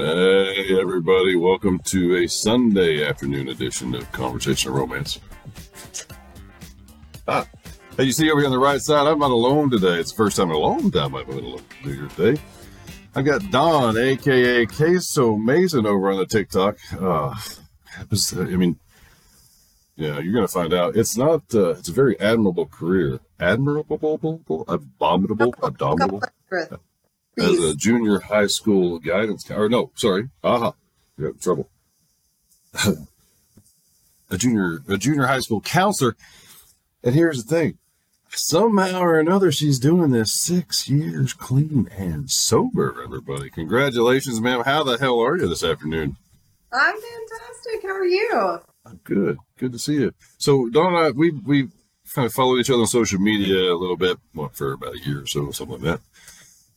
Hey, everybody, welcome to a Sunday afternoon edition of Conversation of Romance. Ah, hey, you see over here on the right side, I'm not alone today. It's the first time in a long time I've been alone New Year's Day. I've got Dawn, aka QuesoMason, over on the TikTok. Uh, was, I mean, yeah, you're gonna find out. It's not. Uh, it's a very admirable career. Admirable, abominable, abominable. As a junior high school guidance, or no, sorry, aha, you got in trouble. a junior, a junior high school counselor. And here's the thing: somehow or another, she's doing this six years clean and sober. Everybody, congratulations, ma'am. How the hell are you this afternoon? I'm fantastic. How are you? I'm good. Good to see you. So, I, we we kind of followed each other on social media a little bit, well, for about a year or so, something like that.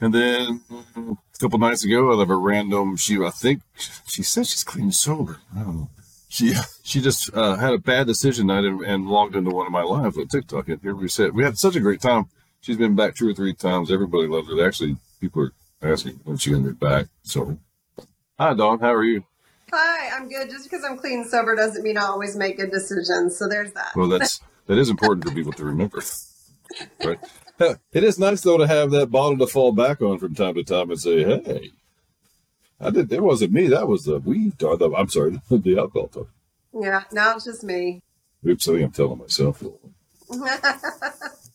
And then a couple nights ago, out of a random, she I think she said she's clean and sober. I don't know. She she just uh, had a bad decision night and, and logged into one of my lives on TikTok. And here we said we had such a great time. She's been back two or three times. Everybody loves her. Actually, people are asking when she's gonna be back. So, hi, Dawn. How are you? Hi, I'm good. Just because I'm clean and sober doesn't mean I always make good decisions. So there's that. Well, that's that is important for people to remember, right? It is nice though to have that bottle to fall back on from time to time and say, "Hey, I did. It wasn't me. That was the weed. Or the, I'm sorry, the alcohol talk." Yeah, now it's just me. Oops, I think I'm telling myself.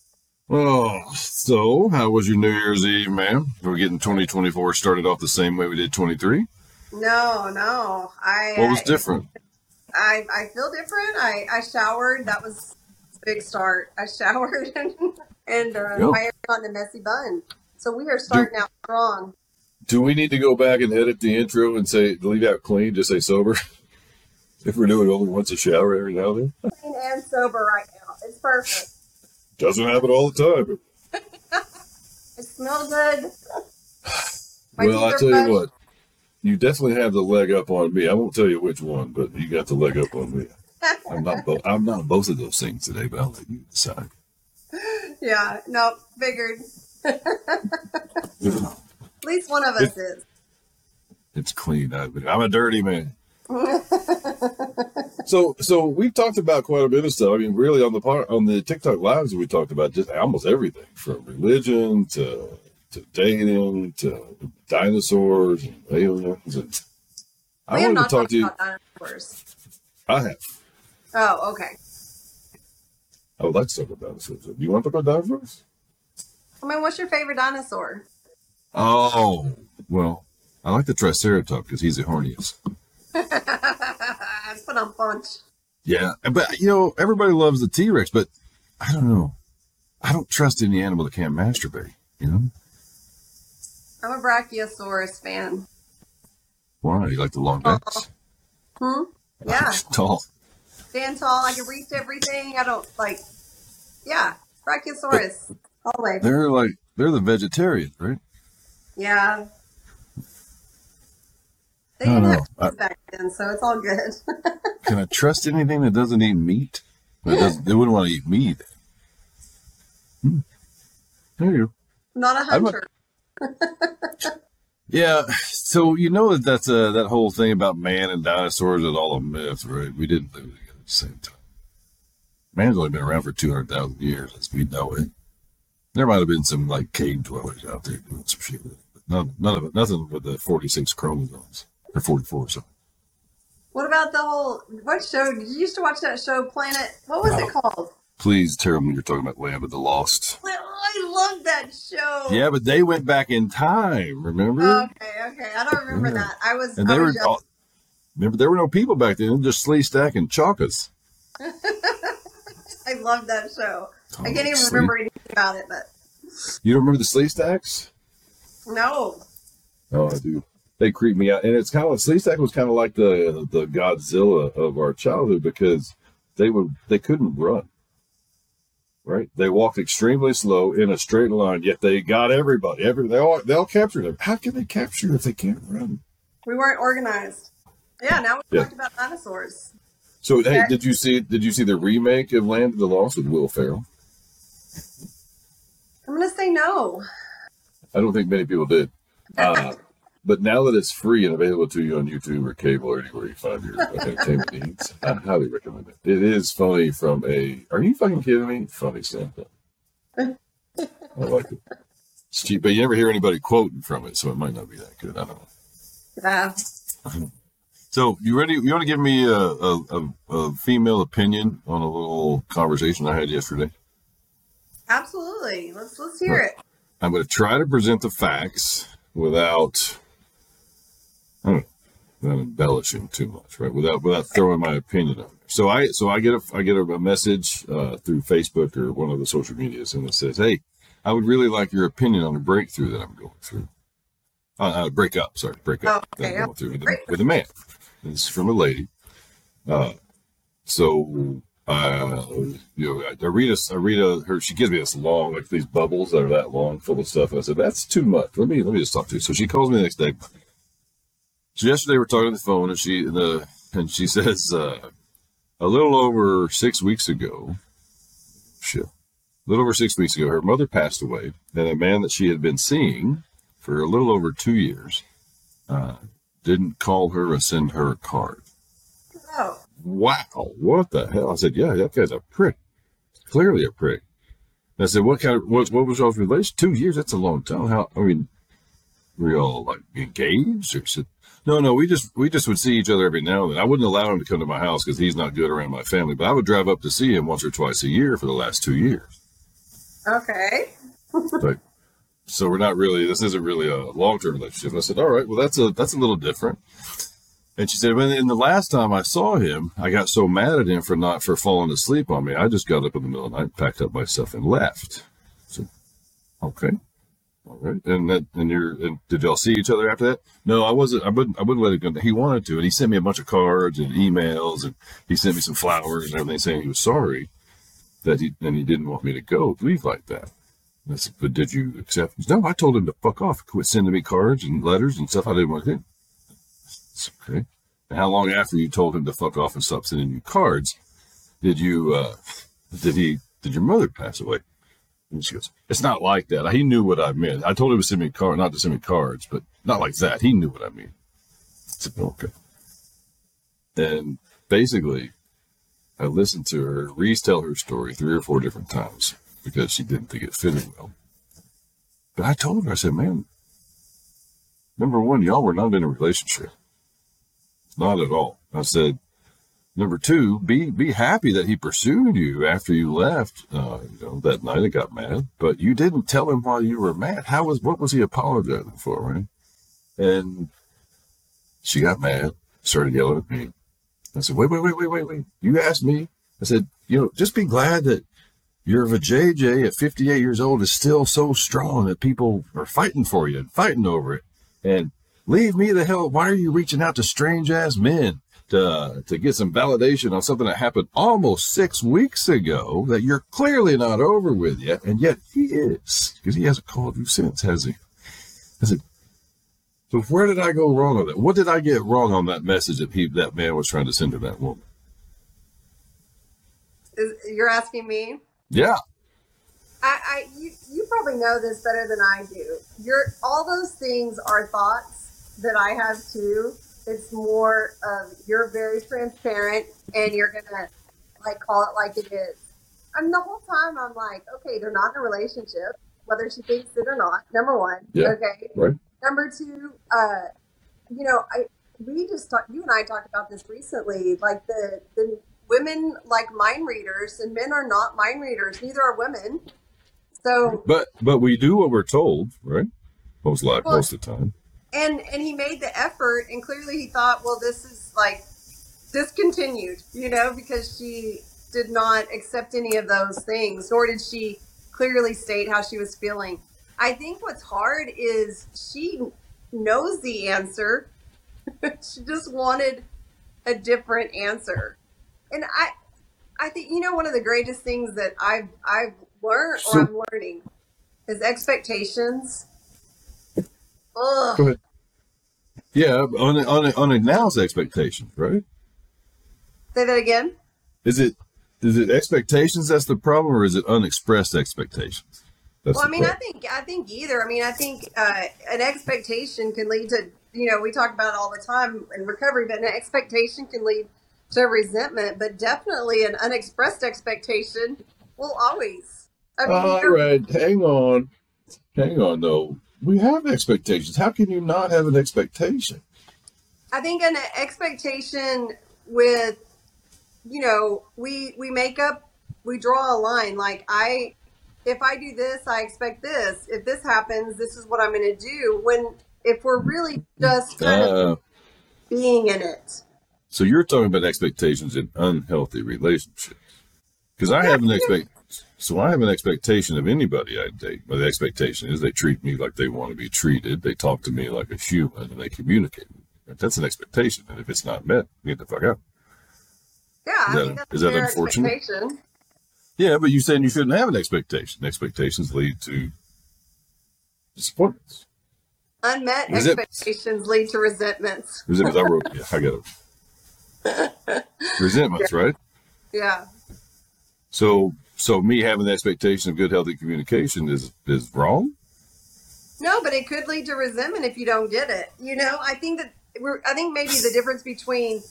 Oh, so how was your New Year's Eve, ma'am? We're getting 2024 started off the same way we did 23. no, no. I What was different? I, I feel different. I, I showered. That was a big start. I showered and and uh, Yeah. my hair on the messy bun. So we are starting out strong. Do we need to go back and edit the intro and say leave out clean, just say sober? if we're doing only once a shower every now and then, Clean and sober right now. It's perfect. doesn't happen all the time. It smells good. My well, I tell you what, you definitely have the leg up on me. I won't tell you which one, but you got the leg up on me. I'm not. Bo- I'm not both of those things today, but I'll let you decide. Yeah, no, figured. At least one of us is. It's clean. I, I'm a dirty man. so, so we've talked about quite a bit of stuff. I mean, really, on the part on the TikTok lives, we talked about just almost everything from religion to to dating to dinosaurs and aliens. And I we have wanted to talk to you. about dinosaurs. I have. Oh, okay. I would like to talk about dinosaurs. Do you want to talk about dinosaurs? I mean, what's your favorite dinosaur? Oh, well, I like the Triceratops because he's the horniest. Put on punch. Yeah, but you know, everybody loves the T Rex, but I don't know. I don't trust any animal that can't masturbate. You know I'm a Brachiosaurus fan. why? You like the long necks? Hmm? Yeah. Tall. Stand tall. I can reach everything. I don't like. Yeah, Brachiosaurus. All the way. They're like they're the vegetarians, right? Yeah. They didn't know. have I, back then, so it's all good. can I trust anything that doesn't eat meat? Doesn't, they wouldn't want to eat meat. Hmm. There you go. Not a hunter. Yeah, so you know that that's a, that whole thing about man and dinosaurs is all a myth, right? We didn't live the same time. Man's only been around for two hundred thousand years, as we know it. There might have been some like cave dwellers out there doing some shit with it, but none, none of it, nothing with the forty-six chromosomes or forty-four. So What about the whole what show? Did you used to watch that show Planet? What was it called? please tell me you're talking about Land of the Lost. Well, I love that show. Yeah, but they went back in time. Remember? Okay, okay. I don't remember Yeah. that. I was. and they were was all, remember there were no people back then, just Sleestak and Chakas. I love that show. I Oh, can't even Slee- remember anything about it, but You don't remember the Sleestaks? no. Oh, I do. They creep me out, and it's kind of like Sleestak was kind of like the the Godzilla of our childhood because they would they couldn't run. Right? They walked extremely slow in a straight line, yet they got everybody. Every they all they all captured them. How can they capture if they can't run? We weren't organized. Yeah, now we Yeah. talked about dinosaurs. So hey, did you see did you see the remake of Land of the Lost with Will Ferrell? I'm gonna say no. I don't think many people did. Uh, but now that it's free and available to you on YouTube or cable or anywhere you find your entertainment needs, I highly recommend it. It is funny from a. Are you fucking kidding me? Funny standpoint. I like it. It's cheap, but you never hear anybody quoting from it, so it might not be that good. I don't know. Yeah. So you ready? You want to give me a, a, a, a female opinion on a little conversation I had yesterday? Absolutely. Let's let's hear it. I'm going to try to present the facts without, know, without embellishing too much, right? Without without throwing my opinion on there. So I so I get a I get a, message uh, through Facebook or one of the social medias, and it says, "Hey, I would really like your opinion on a breakthrough that I'm going through. Uh, uh, break up, sorry, break up Oh, okay, that I'm going through with, with a man. This is from a lady. Uh, so uh, you know, I, read a, I read a, her. She gives me this long, like these bubbles that are that long, full of stuff. And I said, "That's too much. Let me let me just talk to you." So she calls me the next day. So yesterday we're talking on the phone, and she and, and she says, uh, a little over six weeks ago, shit, a little over six weeks ago, her mother passed away, and a man that she had been seeing for a little over two years uh, didn't call her or send her a card. Oh, Wow, what the hell? I said, yeah, that guy's a prick. Clearly a prick. And I said, what kind of, what, what was y'all's relation? Two years? That's a long time. How, I mean, were y'all like engaged or said, no, no, we just, we just would see each other every now and then. I wouldn't allow him to come to my house because he's not good around my family, but I would drive up to see him once or twice a year for the last two years. okay. Like, so we're not really, this isn't really a long-term relationship. And I said, all right, well, that's a, that's a little different. And she said, well, in the last time I saw him, I got so mad at him for not, for falling asleep on me. I just got up in the middle of the night, packed up my stuff and left. So, okay. All right. And that, and you're, and did y'all see each other after that? No, I wasn't, I wouldn't, I wouldn't let it go. He wanted to, and he sent me a bunch of cards and emails and he sent me some flowers and everything saying he was sorry that he, and he didn't want me to go leave like that. I said, but did you accept? Said, No, I told him to fuck off, quit sending me cards and letters and stuff I didn't want to. It's okay. And how long after you told him to fuck off and stop sending you cards did you, uh, did he, did your mother pass away? And she goes, It's not like that. He knew what I meant. I told him to send me cards, not to send me cards, but not like that. He knew what I mean. I said, Okay. And basically, I listened to her retell her story three or four different times because she didn't think it fitted well. But I told her, I said, man, number one, y'all were not in a relationship. Not at all. I said, number two, be be happy that he pursued you after you left, uh, you know, that night and got mad. But you didn't tell him why you were mad. How was what was he apologizing for, right? And she got mad, started yelling at me. I said, wait, wait, wait, wait, wait, wait. You asked me. I said, you know, just be glad that your vajayjay at 58 years old is still so strong that people are fighting for you and fighting over it. And leave me the hell. Why are you reaching out to strange ass men to, to get some validation on something that happened almost six weeks ago that you're clearly not over with yet? And yet he is because he hasn't called you since, has he? I said, so where did I go wrong on that? What did I get wrong on that message that he, that man was trying to send to that woman? You're asking me? Yeah. I, I you, you probably know this better than I do. You're all those things are thoughts that I have too. It's more of you're very transparent and you're gonna like call it like it is. And the whole time I'm like, okay, they're not in a relationship, whether she thinks it or not. Number one, Yeah. okay. Right. Number two, uh, you know, I we just talked. You and I talked about this recently. Like the the women like mind readers, and men are not mind readers. Neither are women. So But but we do what we're told, right? Most like Well- most of the time. and and he made the effort, and clearly he thought, well, this is like discontinued, you know, because she did not accept any of those things, nor did she clearly state how she was feeling. I think what's hard is she knows the answer. she just wanted a different answer. And I I think you know one of the greatest things that I've I've learned or So- I'm learning is expectations. Ugh. Yeah, on on on announced expectations, right? Say that again. Is it is it expectations that's the problem, or is it unexpressed expectations? That's Well, I mean, I think I think either. I mean, I think uh, an expectation can lead to you know we talk about it all the time in recovery, but an expectation can lead to resentment. But definitely, an unexpressed expectation will always. I mean, All you're- right, hang on, hang on. Though we have expectations. How can you not have an expectation? I think an expectation with you know we we make up we draw a line like I if I do this I expect this if this happens this is what I'm going to do when if we're really just kind of Uh, being in it so you're talking about expectations in unhealthy relationships. Because I have an expect. So I have an expectation of anybody I date. But the expectation is they treat me like they want to be treated. They talk to me like a human, and they communicate. That's an expectation. And if it's not met, get the fuck out. yeah Is I that- that's is that unfortunate? expectation Yeah, but you said you shouldn't have an expectation. Expectations lead to disappointments. unmet Resent- expectations lead to resentments Resentments. I wrote. Yeah, I got it. Resentments, right? yeah So, so me having the expectation of good, healthy communication is is wrong. No, but it could lead to resentment if you don't get it. You know, I think that we're. I think maybe the difference between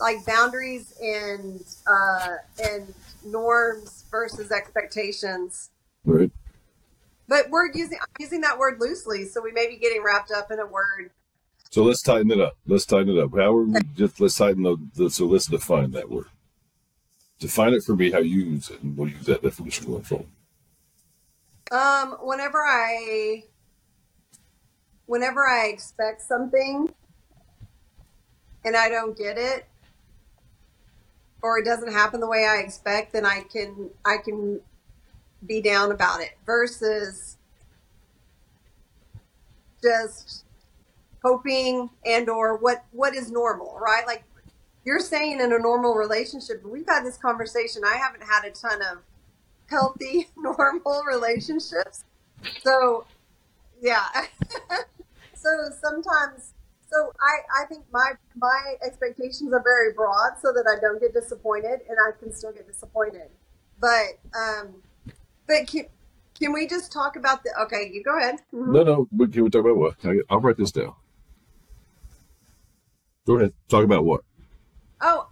like boundaries and uh, and norms versus expectations. Right. But we're using I'm using that word loosely, so we may be getting wrapped up in a word. So let's tighten it up. Let's tighten it up. How are we just let's tighten the, the so let's define that word. Define it for me how you use it, and we'll use that definition going forward. Um, whenever I, whenever I expect something, and I don't get it, or it doesn't happen the way I expect, then I can I can be down about it. Versus just hoping and or what what is normal, right? Like you're saying in a normal relationship, we've had this conversation. I haven't had a ton of healthy, normal relationships. So, yeah. so sometimes, so I, I think my my expectations are very broad, so that I don't get disappointed, and I can still get disappointed. But, um, but can, can we just talk about the? Okay, you go ahead. Mhm. No, no. But can we talk about what? I'll write this down. Go ahead. Talk about what? Oh,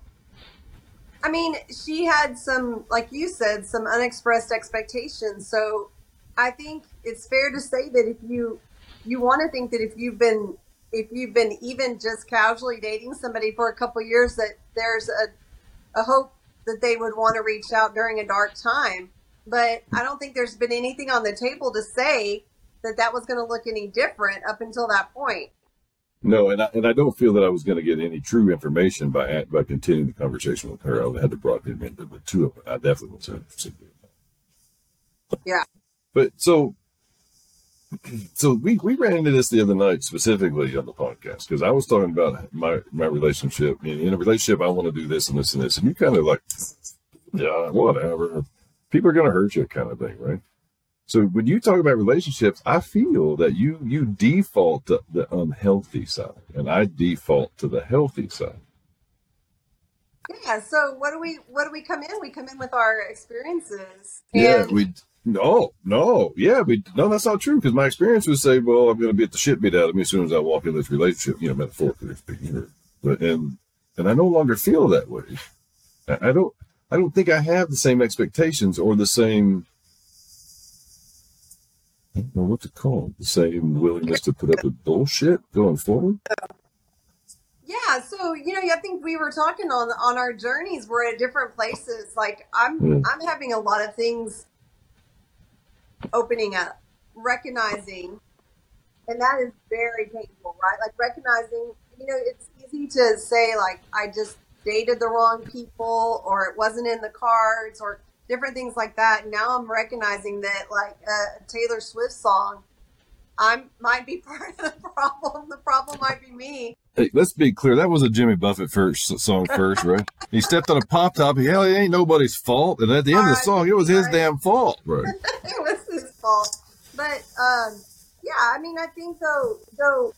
I mean, she had some, like you said, some unexpressed expectations. So I think it's fair to say that if you you want to think that if you've been if you've been even just casually dating somebody for a couple years, that there's a a hope that they would want to reach out during a dark time. But I don't think there's been anything on the table to say that that was going to look any different up until that point. No, and I, and I don't feel that I was going to get any true information by by continuing the conversation with her. I had to brought him into the two of them. I definitely was interested in. Yeah. But so, so we, we ran into this the other night specifically on the podcast because I was talking about my my relationship. In, in a relationship, I want to do this and this and this, and you kind of like, yeah, whatever. People are going to hurt you, kind of thing, right? So when you talk about relationships, I feel that you you default to the unhealthy side, and I default to the healthy side. Yeah. So what do we what do we come in? We come in with our experiences. Yeah, we no, no, yeah, we no, that's not true because my experience would say, well, I'm going to get the shit beat out of me as soon as I walk in this relationship, you know, metaphorically speaking, but and and I no longer feel that way. I, I don't, I don't think I have the same expectations or the same. I don't know what to call it, the same willingness to put up with bullshit going forward. yeah, so you know, I think we were talking on on our journeys. We're at different places. Like I'm Mm. I'm having a lot of things opening up, recognizing, and that is very painful, right? Like recognizing, you know, it's easy to say like I just dated the wrong people, or it wasn't in the cards, or different things like that. Now I'm recognizing that like a Taylor Swift song. I might be part of the problem. The problem might be me. Hey, let's be clear. That was a Jimmy Buffett first song first, right? he stepped on a pop top. Hell, it ain't nobody's fault. And at the end of the song, it was his right. damn fault, right? it was his fault. But um, yeah, I mean, I think though, though,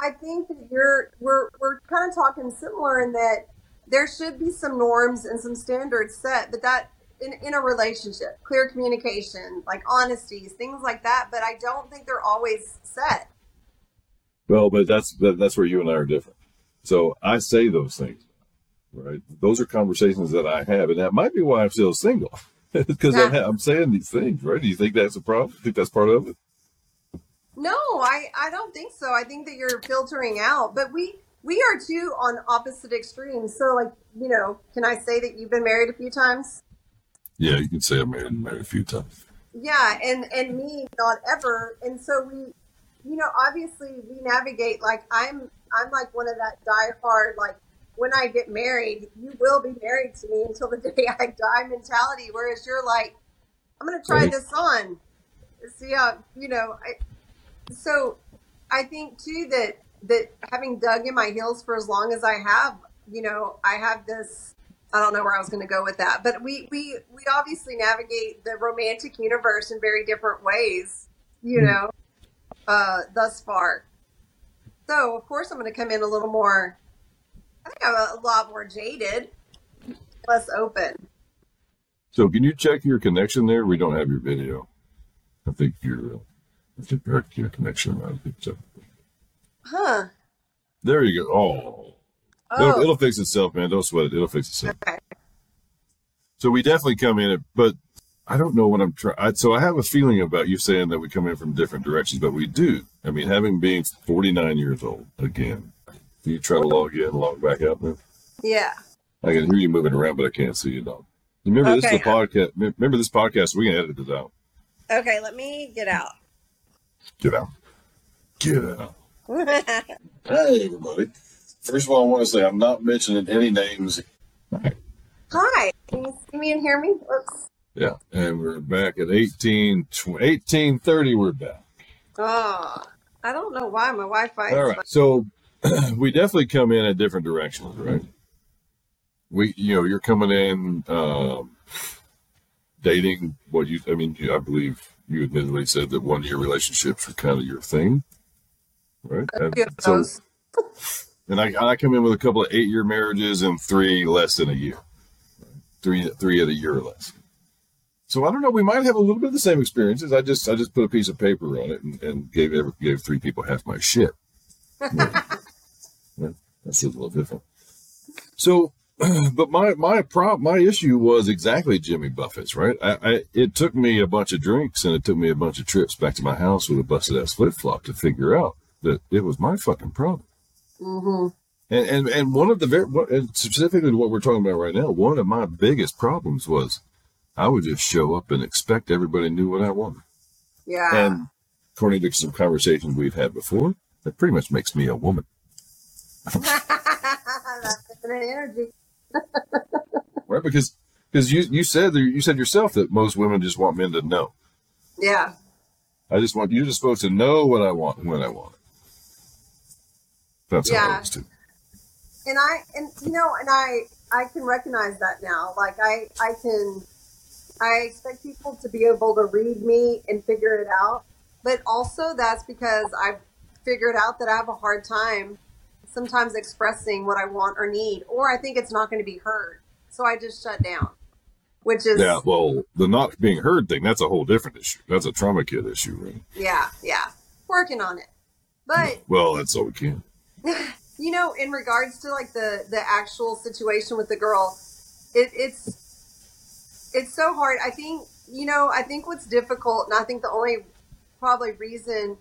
I think that you're we're we're kind of talking similar in that there should be some norms and some standards set, but that in, in a relationship, clear communication, like honesty, things like that. But I don't think they're always set. Well, but that's that, that's where you and I are different. So I say those things, right? Those are conversations that I have, and that might be why I'm still single, because I'm, Yeah. I'm saying these things, right? Do you think that's a problem? think that's part of it? No, I, I don't think so. I think that you're filtering out. But we we are two on opposite extremes. So like, you know, can I say that you've been married a few times? Yeah, you can say I'm married, married a few times. Yeah, and and me not ever. And so we you know, obviously we navigate like I'm I'm like one of that diehard like when I get married, you will be married to me until the day I die mentality. Whereas you're like, I'm gonna try Right. this on. See how you know, I so I think too that that having dug in my heels for as long as I have, you know, I have this. I don't know where I was going to go with that, but we we we obviously navigate the romantic universe in very different ways, you Hmm. know, uh, thus far. So of course I'm going to come in a little more. I think I'm a lot more jaded, less open. So can you check your connection there? We don't have your video. I think your uh, I think your, your connection. I think so. Huh? There you go. Oh, it'll, Oh, it'll fix itself, man. Don't sweat it. It'll fix itself. okay. So we definitely come in it, but I don't know what I'm trying. So I have a feeling about you saying that we come in from different directions, but we do. I mean, having being 49 years old again, do you try to log in, log back out, man? Yeah. I can hear you moving around, but I can't see you, dog. Remember, this is Okay. a podcast. Remember this podcast. We can edit this out. Okay. Let me get out. Get out. Get out. Hey, everybody. First of all, I want to say I'm not mentioning any names. Hi. Can you see me and hear me? Whoops. Yeah, and we're back at 18, 1830. We're back. Oh, I don't know why my Wi-Fi. All is right. So we definitely come in at different directions, right? We, you know, you're coming in um, dating what you, I mean, I believe you admittedly said that one year relationships are kind of your thing, right? And so, those. and I, I come in with a couple of eight year marriages and three less than a year, three, three at a year or less. So I don't know. We might have a little bit of the same experiences. I just, I just put a piece of paper on it and, and gave every, gave three people half my shit. Yeah, that's a little different. So, but my my prop my issue was exactly Jimmy Buffett's. Right, I, I it took me a bunch of drinks and it took me a bunch of trips back to my house with a busted ass flip flop to figure out that it was my fucking problem. hmm And and and one of the very and specifically what we're talking about right now, one of my biggest problems was I would just show up and expect everybody knew what I wanted. Yeah. And according to some conversations we've had before, that pretty much makes me a woman. That's energy. right? Because because you you said that- you said yourself that most women just want men to know. Yeah. I just want you're just supposed to know what I want when I want it. That's how Yeah. too. And I and you know, and I I can recognize that now. Like I I can I expect people to be able to read me and figure it out. But also that's because I've figured out that I have a hard time sometimes expressing what I want or need, or I think it's not going to be heard. So I just shut down. Which is Yeah, well, the not being heard thing, that's a whole different issue. That's a trauma kid issue, right? yeah, yeah. Working on it. But Well, that's all we can. you know in regards to like the the actual situation with the girl it, it's it's so hard. I think you know i think what's difficult and i think the only probably reason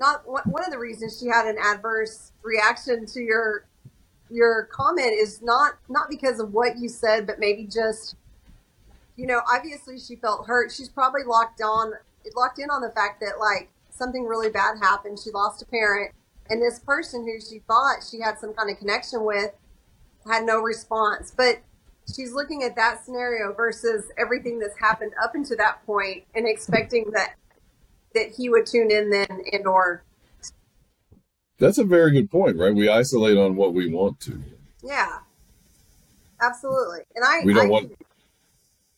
not one of the reasons she had an adverse reaction to your your comment is not not because of what you said but maybe just you know obviously she felt hurt. She's probably locked on locked in on the fact that like something really bad happened. She lost a parent and this person who she thought she had some kind of connection with had no response but she's looking at that scenario versus everything that's happened up until that point and expecting that that he would tune in then and or That's a very good point, right? We isolate on what we want to. yeah absolutely and i We don't I, want-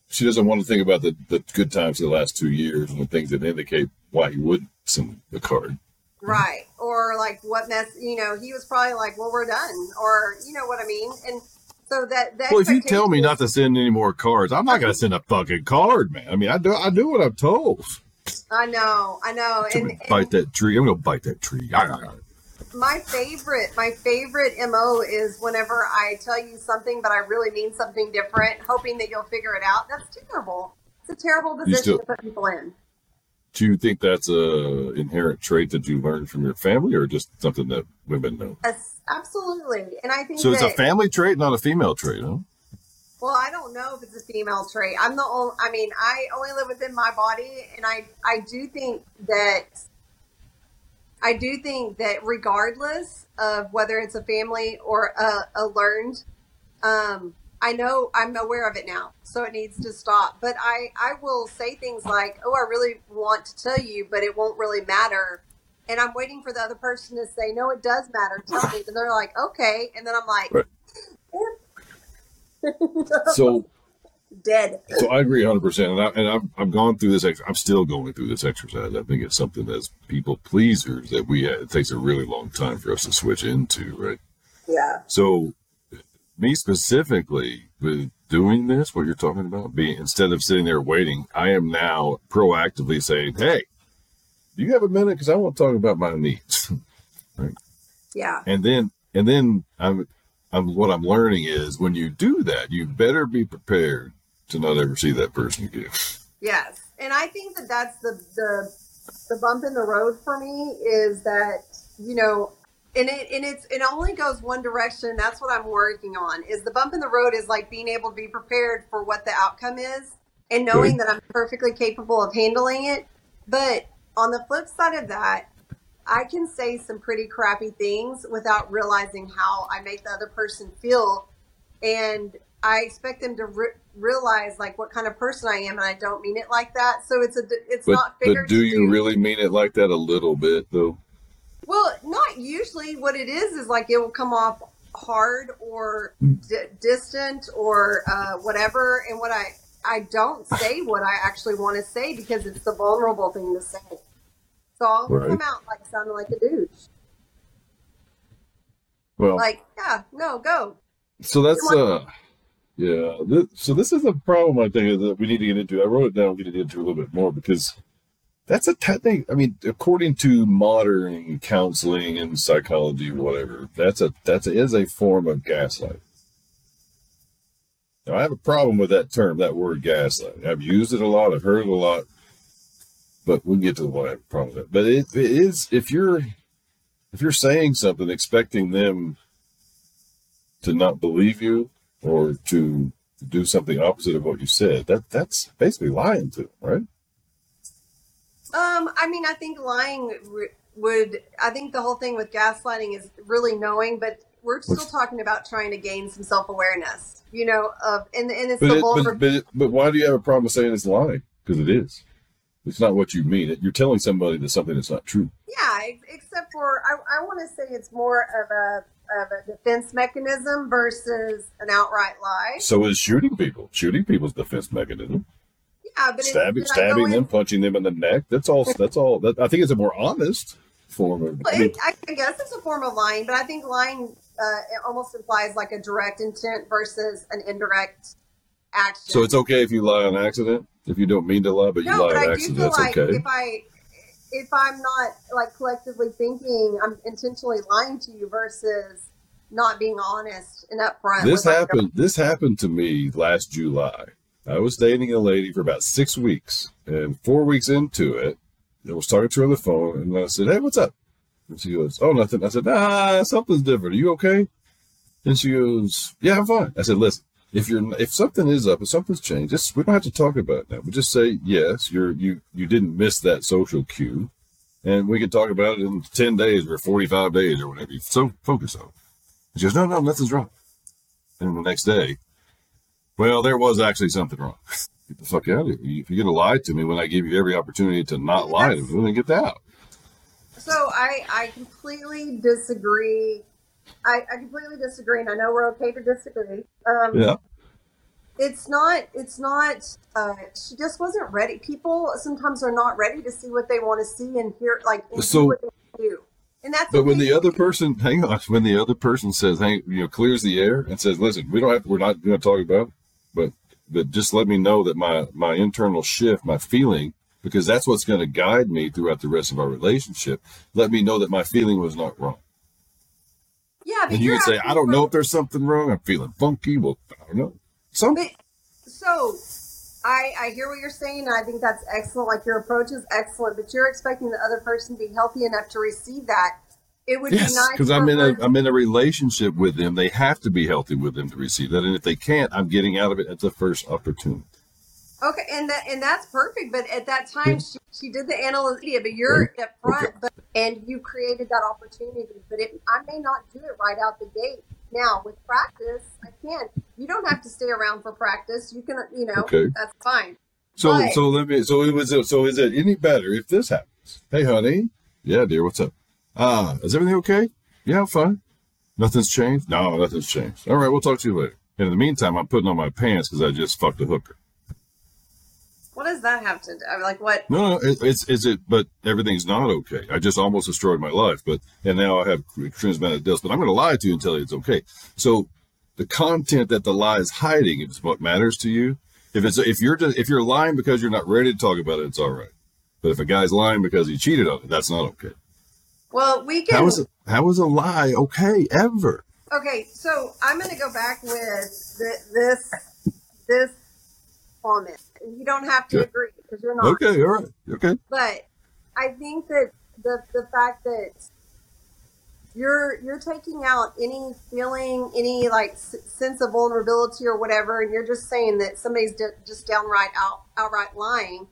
She doesn't want to think about the, the good times of the last two years and the things that indicate why he would send the card. Right or like what mess you know he was probably like well we're done or you know what i mean and So that, that Well, if you tell me not to send any more cards, I'm not going to send a fucking card, man. I mean, I do I do what I'm told. I know, I know. I'm And, bite that tree. I'm going to bite that tree. Ah, ah. my favorite my favorite mo is whenever i tell you something but i really mean something different hoping that you'll figure it out that's terrible it's a terrible position still- to put people in Do you think that's a inherent trait that you learned from your family, or just something that women know? As- absolutely and i think So it's a family trait, not a female trait, huh? well i don't know if it's a female trait i'm the only i mean i only live within my body and i i do think that i do think that regardless of whether it's a family or a, a learned um i know i'm aware of it now so it needs to stop but i i will say things like oh i really want to tell you but it won't really matter and i'm waiting for the other person to say no it does matter tell me and they're like okay and then i'm like Right. So, dead so I agree 100. percent And I and I've, I've gone through this. Ex- I'm still going through this exercise. I think it's something that's people pleasers that we. It takes a really long time for us to switch into, right? yeah So, me specifically with doing this, what you're talking about, being instead of sitting there waiting, I am now proactively saying, "Hey, do you have a minute? Because I want to talk about my needs." yeah and then, and then I'm, I'm what I'm learning is when you do that, you better be prepared to not ever see that person again. Yes, and I think that that's the the the bump in the road for me is that you know, and it and it's it only goes one direction. That's what I'm working on. Is the bump in the road is like being able to be prepared for what the outcome is and knowing that I'm perfectly capable of handling it. But on the flip side of that, I can say some pretty crappy things without realizing how I make the other person feel, and I expect them to re- realize like what kind of person I am, and I don't mean it like that. So it's a it's But, not but do you really mean it like that a little bit though? Well, not usually. What it is is like it will come off hard or d- distant or uh, whatever. And what I I don't say what I actually want to say because it's the vulnerable thing to say. So I'll Right. come out like sounding like a douche. Well, Like, yeah, no, go. So that's uh, yeah. This, so this is a problem I think that we need to get into. I wrote it down. We need to get into a little bit more because that's a technique. I mean, according to modern counseling and psychology, whatever, that's a that's a, is a form of gaslight. Now, I have a problem with that term, that word gaslight. I've used it a lot. I've heard it a lot, but we can get to what I have a problem with it. But it, it is if you're if you're saying something expecting them to not believe you or to do something opposite of what you said. That that's basically lying to them, right? Um, I mean, I think lying would. I think the whole thing with gaslighting is really knowing, but we're still talking about trying to gain some self awareness. You know, of and and it's But the it, but, but, but why do you have a problem with saying it's lying? Because it is. It's not what you mean. You're telling somebody that something that's not true. Yeah, except for I, I want to say it's more of a of a defense mechanism versus an outright lie. So is shooting people. Shooting people's defense mechanism. Yeah, but Stabbing, it's, did I stabbing in- them, punching them in the neck. That's all. That's all. That, I think it's a more honest form of. Well, I mean, I guess it's a form of lying, but I think lying uh, it almost implies like a direct intent versus an indirect action. so it's okay if you lie on accident. If you don't mean to lie, but you no, lie but on I do feel that's like okay. if I if I'm not like collectively thinking, I'm intentionally lying to you versus not being honest and upfront. This happened. This happened to me last July. I was dating a lady for about six weeks, and four weeks into it, I was talking to her on the phone, and I said, "Hey, what's up?" And she goes, "Oh, nothing." I said, "Ah, something's different. Are you okay?" And she goes, "Yeah, I'm fine." I said, "Listen, if you're if something is up, if something's changed, just we don't have to talk about it now. We just say yes, you're you you didn't miss that social cue, and we can talk about it in ten days or forty five days or whatever. So focus on." She goes, "No, no, nothing's wrong." And the next day, well, there was actually something wrong. Get the fuck out of here. If you're going to lie to me when I give you every opportunity to not lie to me, then get that out. So I I completely disagree. I, I completely disagree, and I know we're okay to disagree. Um, Yeah. it's not it's not uh she just wasn't ready people sometimes are not ready to see what they want to see and hear like and So- do what they do and that's But when the other person, hang on, when the other person says, "Hey," you know, clears the air and says, "Listen, we don't have, we're not going to talk about, it, but just let me know that my my internal shift, my feeling, because that's what's going to guide me throughout the rest of our relationship. Let me know that my feeling was not wrong." yeah, And you can say, "I don't know if there's something wrong. I'm feeling funky." Well, I don't know. Some But so I I hear what you're saying, I think that's excellent. Like your approach is excellent, but you're expecting the other person to be healthy enough to receive that. It would yes, be nice because I'm in a I'm in a relationship with them. They have to be healthy with them to receive that, and if they can't, I'm getting out of it at the first opportunity. Okay, and that and that's perfect. But at that time, she, she did the analysis, but you're up front, Okay. but and you created that opportunity. But it, I may not do it right out the gate. Now with practice, I can. You don't have to stay around for practice. You can, you know, Okay. that's fine. So But- so let me so it was so is it any better if this happens? Hey honey. Yeah, dear, what's up? Ah, is everything okay? Yeah, I'm fine. Nothing's changed? No, nothing's changed. All right, we'll talk to you later. And in the meantime, I'm putting on my pants because I just fucked a hooker. What does that have to do? I mean, like what? No, no, it, it's is it but everything's not okay. I just almost destroyed my life, but and now I have transmitted deaths, but I'm gonna lie to you and tell you it's okay. So the content that the lie is hiding is what matters to you. If it's if you're just if you're lying because you're not ready to talk about it, it's all right. But if a guy's lying because he cheated on it, that's not okay. Well, we can. How is it, how is a lie okay ever? Okay, so I'm going to go back with the, this this comment. You don't have to agree because you're not. Okay, all right, okay. But I think that the the fact that you're you're taking out any feeling, any like s- sense of vulnerability or whatever, and you're just saying that somebody's d- just downright out outright lying,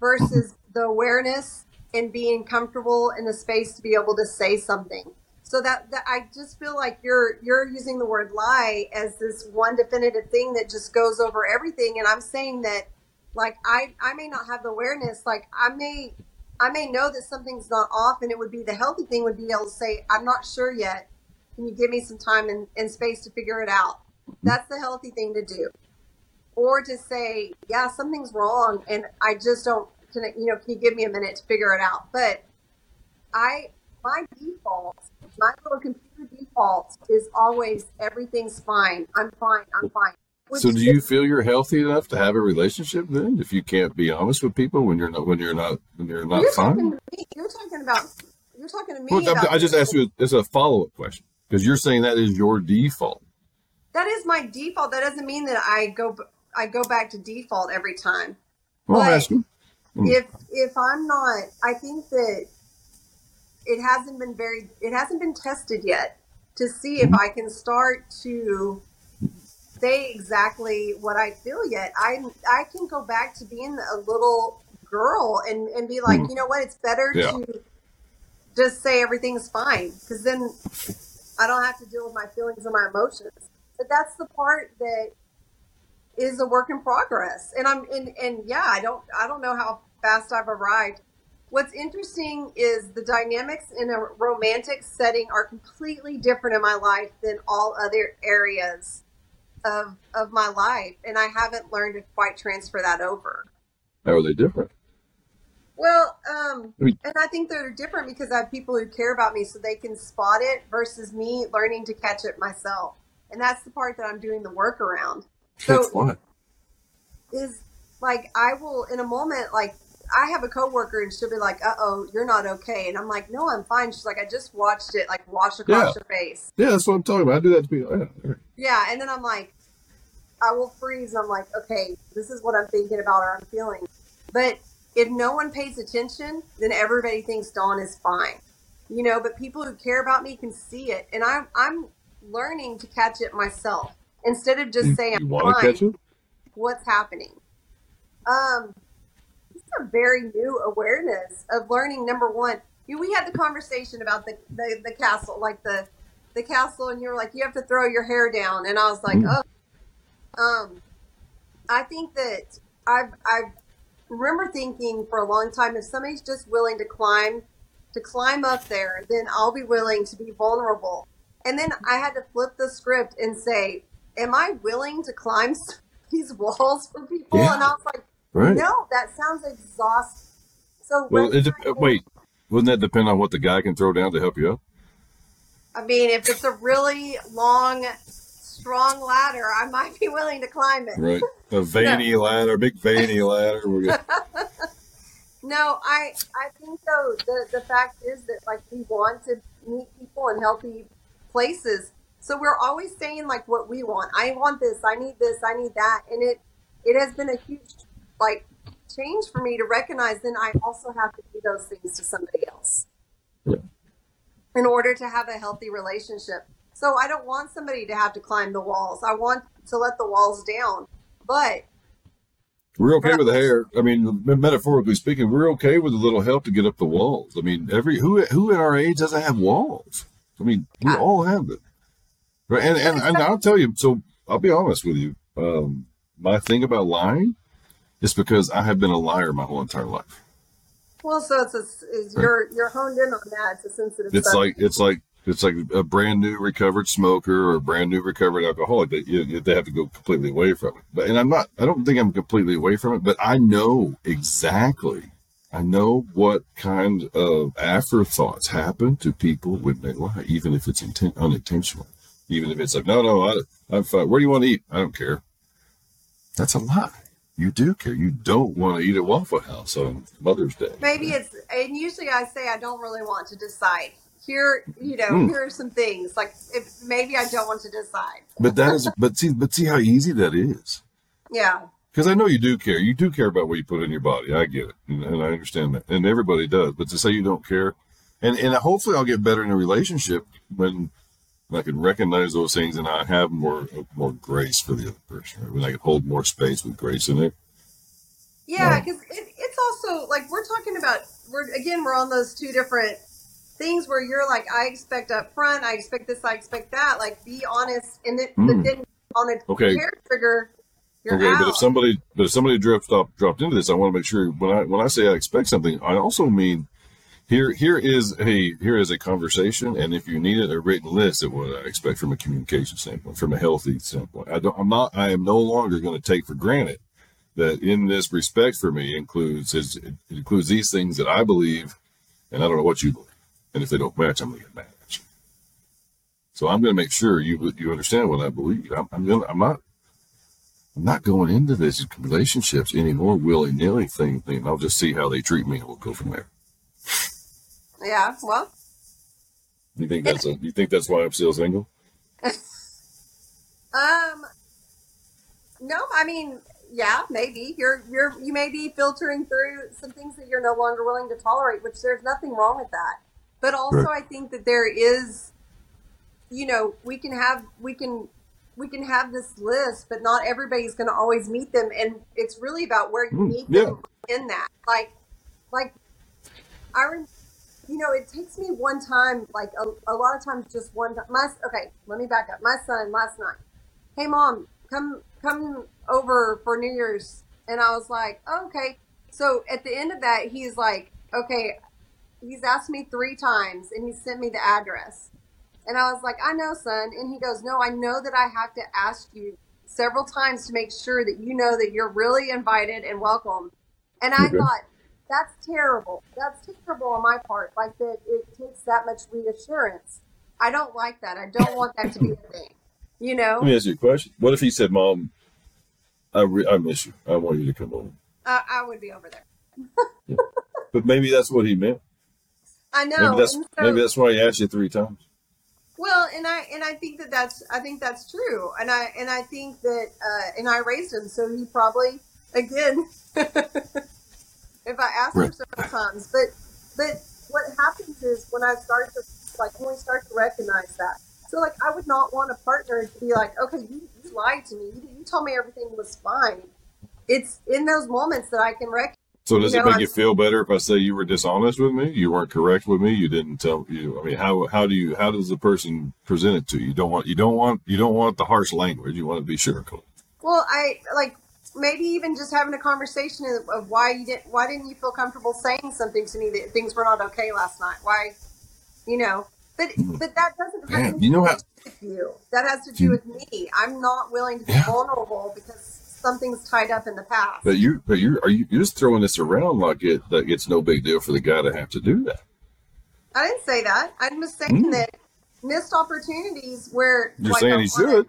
versus the awareness and being comfortable in the space to be able to say something. So that, that I just feel like you're you're using the word lie as this one definitive thing that just goes over everything, and I'm saying that like I I may not have the awareness, like I may I may know that something's not off, and it would be the healthy thing would be able to say I'm not sure yet. Can you give me some time and, and space to figure it out? That's the healthy thing to do, or to say yeah something's wrong, and I just don't can I- you know can you give me a minute to figure it out? But I my default, my little computer default is always everything's fine. I'm fine. I'm fine. Which So do is- you feel you're healthy enough to have a relationship then? If you can't be honest with people when you're not when you're not when you're not You're fine? talking me. You're talking about. You're talking to me. Well, about I just asked you as a follow up question because you're saying that is your default. That is my default. That doesn't mean that I go. I go back to default every time. Well, I'm But- asking. Hmm. If if I'm not, I think that it hasn't been very. It hasn't been tested yet to see if I can start to say exactly what I feel yet. I I can go back to being a little girl and and be like, Hmm. you know what? It's better Yeah. to just say everything's fine because then I don't have to deal with my feelings and my emotions. But that's the part that is a work in progress. And I'm and, and yeah, I don't I don't know how fast I've arrived. What's interesting is the dynamics in a romantic setting are completely different in my life than all other areas of of my life. And I haven't learned to quite transfer that over. How are they different? Well, um, and I think they're different because I have people who care about me so they can spot it versus me learning to catch it myself. And that's the part that I'm doing the work around. So That's what. is like I will in a moment like I have a coworker and she'll be like, "Uh oh, you're not okay," and I'm like, "No, I'm fine." She's like, "I just watched it like wash across Yeah. your face." Yeah, that's what I'm talking about. I do that to people. Yeah. Yeah, and then I'm like, I will freeze. I'm like, okay, this is what I'm thinking about or I'm feeling. But if no one pays attention, then everybody thinks Dawn is fine, you know. But people who care about me can see it, and I'm I'm learning to catch it myself instead of just saying you I'm want to fine. catch? What's happening? Um, it's a very new awareness of learning. Number one, you, we had the conversation about the, the the castle, like the the castle, and you were like, you have to throw your hair down, and I was like, Mm. oh, um, I think that I've I've remember thinking for a long time if somebody's just willing to climb to climb up there, then I'll be willing to be vulnerable. And then I had to flip the script and say, am I willing to climb these walls for people? Yeah. And I was like, Right. no, that sounds exhausting. So Well, it, dep- uh, wait. wouldn't that depend on what the guy can throw down to help you up? I mean, if it's a really long, strong ladder, I might be willing to climb it. Right. A veiny ladder, big veiny ladder. No, I I think though the the fact is that like we want to meet people in healthy places. So we're always saying like what we want. I want this, I need this, I need that. And it it has been a huge like change for me to recognize then I also have to do those things to somebody else. Yeah. In order to have a healthy relationship. So I don't want somebody to have to climb the walls. I want to let the walls down. But We're okay with the hair. I mean, metaphorically speaking, we're okay with a little help to get up the walls. I mean, every who who at our age doesn't have walls? I mean, we all have it. Right. And, and and I'll tell you. So I'll be honest with you. Um, my thing about lying is because I have been a liar my whole entire life. well, so it's a, is you're you're honed in on that. It's a sensitive. It's subject. like it's like it's like a brand new recovered smoker or a brand new recovered alcoholic. They, you, they have to go completely away from it. But and I'm not. I don't think I'm completely away from it. But I know exactly. I know what kind of afterthoughts happen to people when they lie, even if it's intent, unintentional. Even if it's like, no, no, I, I'm fine. Where do you want to eat? I don't care. That's a lie. You do care. You don't want to eat at Waffle House on Mother's Day. Maybe it's, and usually I say I don't really want to decide. Here, you know, Hmm. here are some things. Like if maybe I don't want to decide. But that is, but see, but see how easy that is. Yeah. Because I know you do care. You do care about what you put in your body. I get it, and, and I understand that, and everybody does. But to say you don't care, and and hopefully I'll get better in a relationship when I can recognize those things and I have more more grace for the other person. Right? When I can hold more space with grace in it. Yeah, because it, it's also like we're talking about. We're again, we're on those two different things where you're like, I expect up front, I expect this, I expect that. Like, be honest, and then Hmm. but then on a Okay. hair trigger, you're okay, out. but if somebody but if somebody dropped up dropped into this, I want to make sure when I when I say I expect something, I also mean here here is a here is a conversation, and if you need it, a written list of what I expect from a communication standpoint, from a healthy standpoint. I don't I'm not I am no longer going to take for granted that in this respect for me includes is it includes these things that I believe, and I don't know what you believe, and if they don't match, I'm going to get mad at you. So I'm going to make sure you you understand what I believe. I'm, I'm gonna I'm not I'm not going into these relationships anymore willy nilly thing thing. I'll just see how they treat me and we'll go from there. Yeah, well, You think that's a you think that's why I'm still single? um, no, I mean, yeah, maybe you're you're you may be filtering through some things that you're no longer willing to tolerate, which there's nothing wrong with that. But also, Right. I think that there is, you know, we can have we can we can have this list, but not everybody's going to always meet them, and it's really about where you Mm, meet yeah. them in that. Like, like I, rem- you know, it takes me one time, like a, a lot of times, just one time. My okay, let me back up. My son last night, hey mom, come come over for New Year's, and I was like, okay. So at the end of that, he's like, okay, he's asked me three times, and he sent me the address, and I was like, I know, son, and he goes, no, I know that I have to ask you several times to make sure that you know that you're really invited and welcome. And I Okay. thought, that's terrible. That's terrible on my part. Like that it takes that much reassurance. I don't like that. I don't want that to be a thing. You know, Let me ask you a question. What if he said, "Mom, I re- I miss you. I want you to come over." I, I would be over there. But maybe that's what he meant. I know. maybe that's so- maybe that's why he asked you three times. Well, and I and I think that that's I think that's true, and I and I think that uh, and I raised him, so he probably again, if I ask Right. several times, but but what happens is when I start to like when we start to recognize that, so like I would not want a partner to be like, okay, you, you lied to me, you, you told me everything was fine. It's in those moments that I can recognize. So does You it make I'm- you feel better if I say you were dishonest with me? You weren't correct with me. You didn't tell you. I mean, how how do you how does the person present it to you? You don't want you don't want you don't want the harsh language. You want to be sugarcoated. Well, I like maybe even just having a conversation of, why you didn't why didn't you feel comfortable saying something to me that things were not okay last night? Why, you know? But but that doesn't have you know how to do with you. That has to do with me. I'm not willing to be Yeah. vulnerable because something's tied up in the past. But you, but you are you you're just throwing this around like it like it's no big deal for the guy to have to do that. I didn't say that. I'm just saying Hmm. that missed opportunities where You're like, saying he should.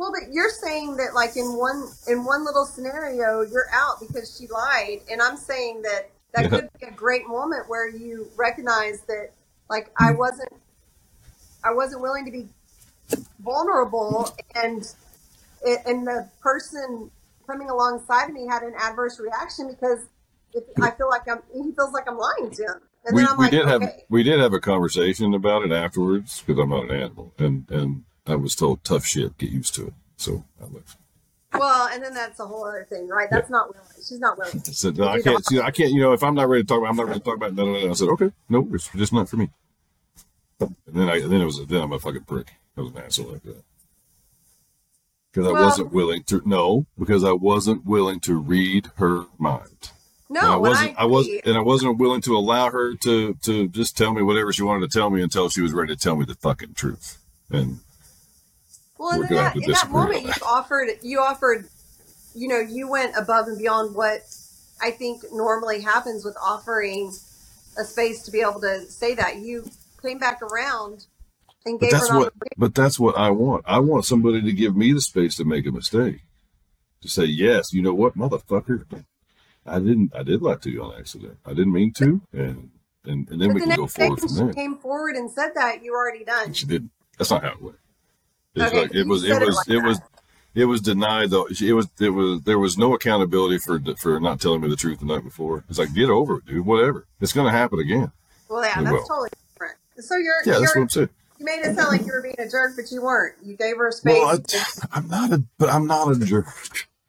Well, but you're saying that like in one in one little scenario you're out because she lied, and I'm saying that that Yeah. could be a great moment where you recognize that like. I mm-hmm. wasn't I wasn't willing to be vulnerable, and and the person coming alongside of me had an adverse reaction because if I feel like I'm he feels like I'm lying to him, and we then I'm we like, did have okay. we did have a conversation about it afterwards because I'm not an animal, and and I was told tough shit, get used to it. So I left. Well, and then that's a whole other thing, right? That's not willing. She's not willing. I said, no, I can't see. I can't. You know, if I'm not ready to talk about, I'm not ready to talk about. That. I said, okay, no, it's just not for me. And then I, then it was, then I'm a fucking prick. I was an asshole like that because I Well- wasn't willing to. No, because I wasn't willing to read her mind. And I wasn't. I, was, agree. and I wasn't willing to allow her to to just tell me whatever she wanted to tell me until she was ready to tell me the fucking truth. And Well, We're in that, in that moment, you offered, you offered, you know, you went above and beyond what I think normally happens with offering a space to be able to say that. You came back around and gave her that's what. But that's what I want. I want somebody to give me the space to make a mistake. To say yes, you know what, motherfucker, I didn't. I did lie to you on accident. I didn't mean to, and and, and then But we the can go forward from she there. came forward and said that, you were already done. She didn't. That's not how it went. It's Okay, like it was. It said it was. It was. It was denied though. It was. It was. There was no accountability for for not telling me the truth the night before. It's like get over it, dude. Whatever. It's gonna happen again. Well, yeah, It that's will. totally different. So you're, Yeah, that's what you're I'm saying. you made it sound like you were being a jerk, but you weren't. You gave her a space. Well, I, I'm not a. But I'm not a jerk.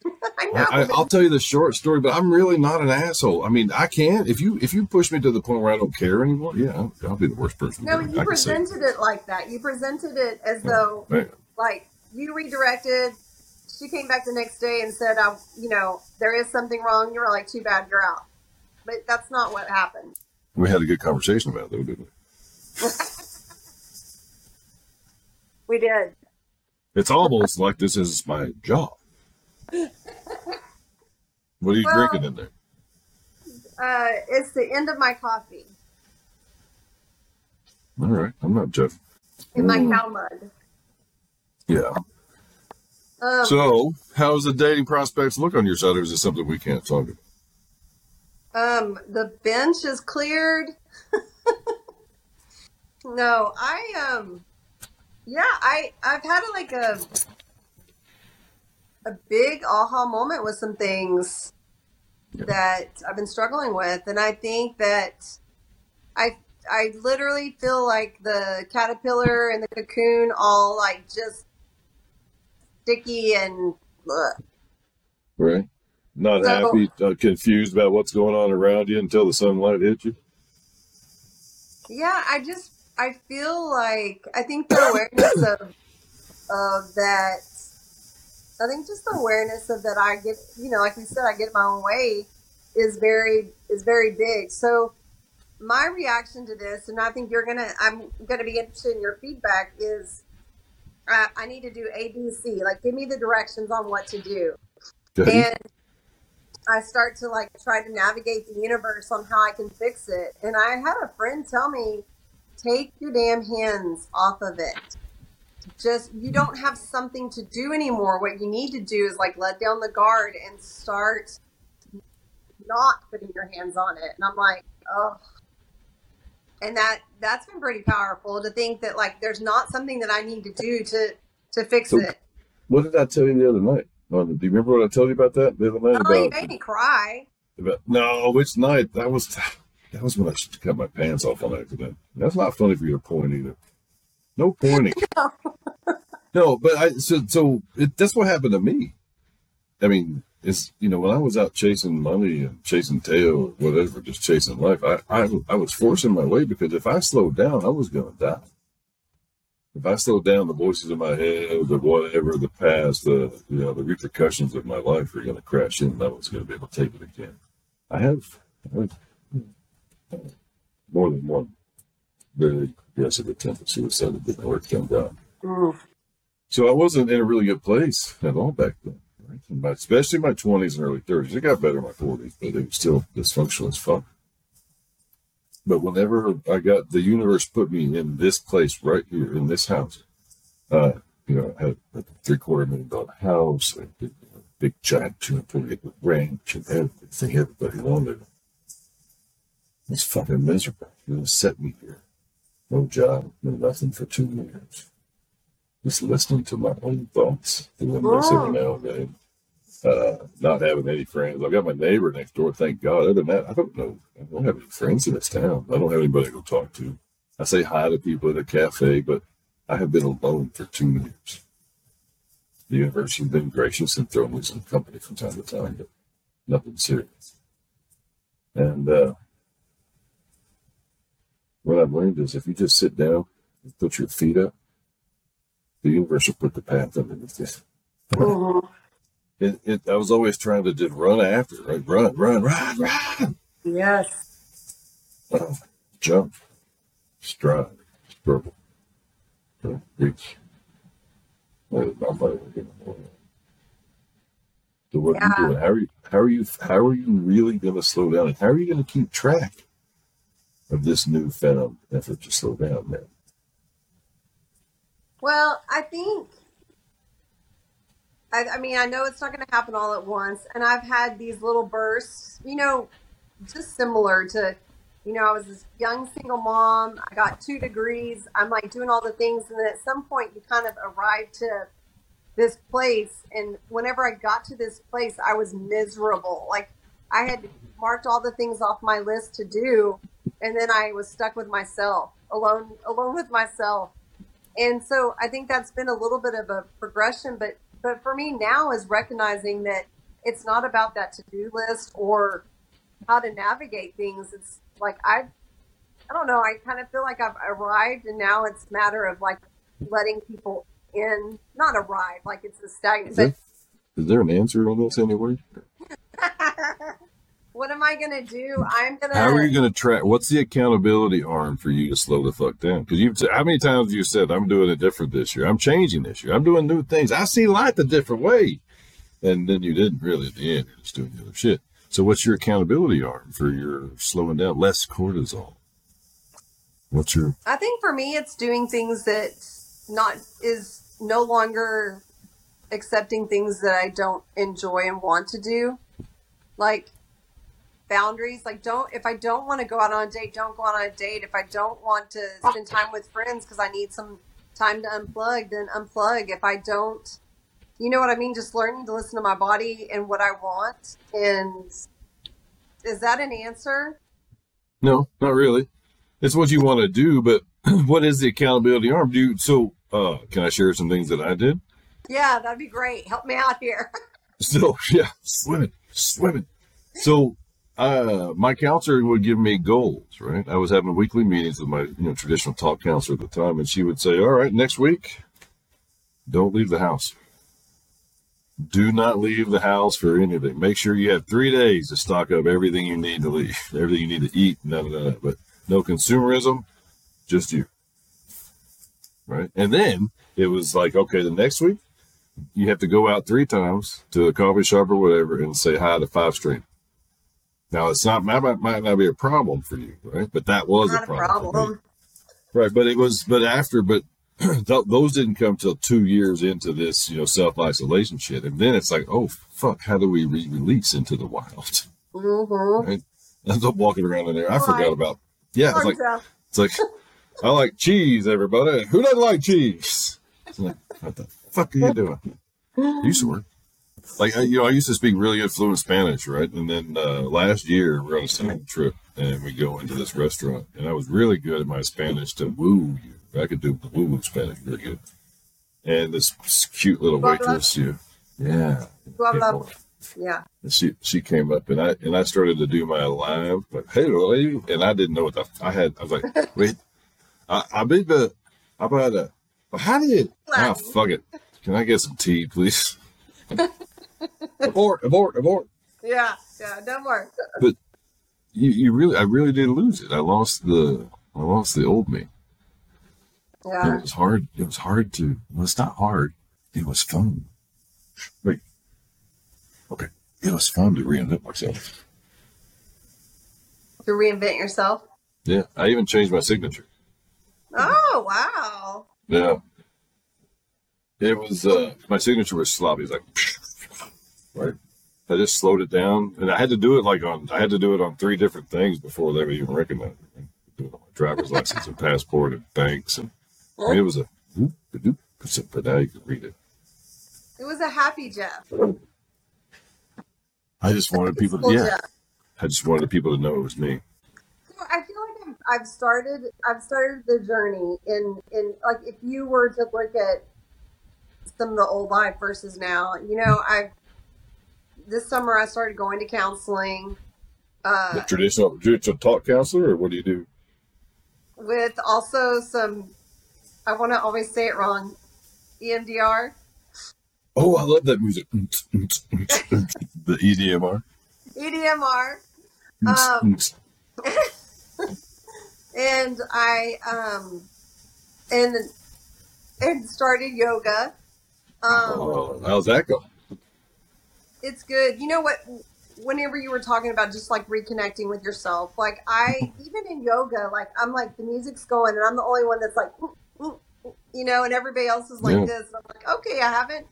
I know. I, I, I'll tell you the short story, but I'm really not an asshole. I mean, I can't. If you if you push me to the point where I don't care anymore, yeah, I'll, I'll be the worst person. no, you say. presented it like that. You presented it as though like you redirected. She came back the next day and said, "I, you know, there is something wrong." You were like, "Too bad, you're out." But that's not what happened. We had a good conversation about it, though, didn't we? We did. It's almost like this is my job. What are you Well- drinking in there? Uh, it's the end of my coffee All right, I'm not Jeff. in my cow mud. Yeah. Um, So, how's the dating prospects look on your side, or is it something we can't talk about? um, the bench is cleared. no, I um, yeah, I I've had a, like a a big aha moment with some things Yeah. that I've been struggling with, and I think that I I literally feel like the caterpillar and the cocoon all like just sticky and ugh. Right. Not So- happy, uh, confused about what's going on around you until the sunlight hits you. Yeah, I just I feel like I think the awareness of of that I think just the awareness of that I get you know, like we said, I get my own way is very is very big. So my reaction to this, and I think you're gonna I'm gonna be interested in your feedback is I, I need to do A B C. Like give me the directions on what to do. Okay. And I start to like try to navigate the universe on how I can fix it. And I had a friend tell me, take your damn hands off of it. Just, you don't have something to do anymore. What you need to do is like let down the guard and start not putting your hands on it. And I'm like, oh. And that that's been pretty powerful to think that like there's not something that I need to do to to fix So- it. What did I tell you the other night? Do you remember what I told you about that the other night? Oh, you made me cry. about no, which night? That was that was when I cut my pants off on accident. That's not funny for you to point either. No pointing. no, but I so so it, that's what happened to me. I mean, it's you know when I was out chasing money and chasing tail or whatever, just chasing life. I I, I was forcing my way because if I slowed down, I was going to die. If I slowed down, the voices in my head, the whatever, the past, the you know, the repercussions of my life are going to crash in. and I was going to be able to take it again. I have, I have more than one very aggressive attempt at suicide that didn't work down down. Mm. So I wasn't in a really good place at all back then. Right? In my, especially my twenties and early thirties. It got better in my forties, but it was still dysfunctional as fuck. But whenever I got the universe put me in this place right here in this house, uh, you know, I had a three quarter million dollar house, a big, you know, big giant 240 acre ranch, and everything everybody wanted. It It's fucking miserable. You're gonna set me here. No job, no nothing for two years. Just listening to my own thoughts, doing this every now and then. Uh, not having any friends. I've got my neighbor next door, thank God. Other than that, I don't know. I don't have any friends in this town. I don't have anybody to go talk to. I say hi to people at a cafe, but I have been alone for two years. The university has been gracious and thrown me some company from time to time, but nothing serious. And uh, what I've learned is if you just sit down and put your feet up, the universe will put the path underneath you. Mhm. It, it, I was always trying to just run after, it, right? Run, run, run, run. Yes. Uh, jump, stride, struggle, uh, reach. That is not my way anymore. So what are you doing? How are you? How are you? How are you really going to slow down? And how are you going to keep track of this new newfound effort to slow down, man? Well, I think, I, I mean, I know it's not going to happen all at once. And I've had these little bursts, you know, just similar to, you know, I was this young single mom. I got two degrees. I'm like doing all the things. And then at some point, you kind of arrive to this place. And whenever I got to this place, I was miserable. Like I had marked all the things off my list to do. And then I was stuck with myself, alone, alone with myself and so I think that's been a little bit of a progression, but but for me now is recognizing that it's not about that to do list or how to navigate things. It's like I I don't know. I kind of feel like I've arrived, and now it's a matter of like letting people in. Not arrive, like it's a stagnant. Is there, is there an answer on this anywhere? What am I gonna do? I'm gonna. How are you going to track? What's the accountability arm for you to slow the fuck down? Because you've how many times have you said I'm doing it different this year? I'm changing this year. I'm doing new things. I see life a different way, and then you didn't really at the end. You're just doing the other shit. So what's your accountability arm for your slowing down? Less cortisol. What's your I think for me, it's doing things that not is no longer accepting things that I don't enjoy and want to do, like boundaries. Like don't if I don't want to go out on a date, don't go out on a date. If I don't want to spend time with friends because I need some time to unplug, then unplug. If I don't, you know what I mean? Just learning to listen to my body and what I want. And is that an answer? no? Not really. It's what you want to do, but what is the accountability arm? Do you, so? Uh, can I share some things that I did? Yeah, that'd be great. Help me out here. So yeah, swimming, swimming. So uh, my counselor would give me goals. Right, I was having weekly meetings with my you know traditional talk counselor at the time, and she would say, "All right, next week, don't leave the house. Do not leave the house for anything. Make sure you have three days to stock up everything you need to leave, everything you need to eat, none of that. But no consumerism, just you." Right, and then it was like, okay, the next week you have to go out three times to a coffee shop or whatever and say hi to five stream. Now it's not might, might not be a problem for you, right? But that was a a problem, me. problem. right? But it was, but after, but th- those didn't come till two years into this, you know, self isolation shit, and then it's like, oh fuck, how do we re- release into the wild? Mm-hmm. Right? I was walking around in there. I forgot about. Yeah, it's like it's like I like cheese, everybody. Who doesn't like cheese? It's like, what the fuck are you doing? You swear. Like I, you know, I used to speak really good fluent Spanish, right? And then uh, last year we're on a sailing trip, and we go into this restaurant, and I was really good at my Spanish to woo you. I could do woo woo Spanish really good. And this cute little waitress, you, yeah. Yeah. and she she came up and I and I started to do my live like hey lady and I didn't know what the I had I was like wait I I been the I about a how did ah fuck it can I get some tea please abort abort abort Yeah. Yeah. Don't worry. But you you really I really did lose it I lost the I lost the old me Yeah. it was hard it was hard to well it's not hard it was fun wait okay it was fun to reinvent myself To reinvent yourself. Yeah, I even changed my signature. Oh wow. Yeah. It was uh my signature was sloppy. It's like right. I just slowed it down, and I had to do it like on. I had to do it on three different things before they would even recognize it. Do it on my driver's license and passport and banks, and I mean, it was a. But now you can read it. It was a happy Jeff. I just wanted people to, yeah. Jeff. I just wanted people to know it was me. So I feel like I've, I've started I've started the journey in in like if you were to look at some of the old life versus now, you know, I this summer I started going to counseling The uh, traditional, traditional talk counselor, or what do you do? with also some I want to always say it wrong EMDR Oh, I love that music. the EDMR. EDMR Um, and I um and and started yoga. Um, oh, how's that go? It's good. You know what? Whenever you were talking about just like reconnecting with yourself, like I even in yoga, like I'm like the music's going and I'm the only one that's like, you know, and everybody else is like Yeah. this. And I'm like, okay, I haven't.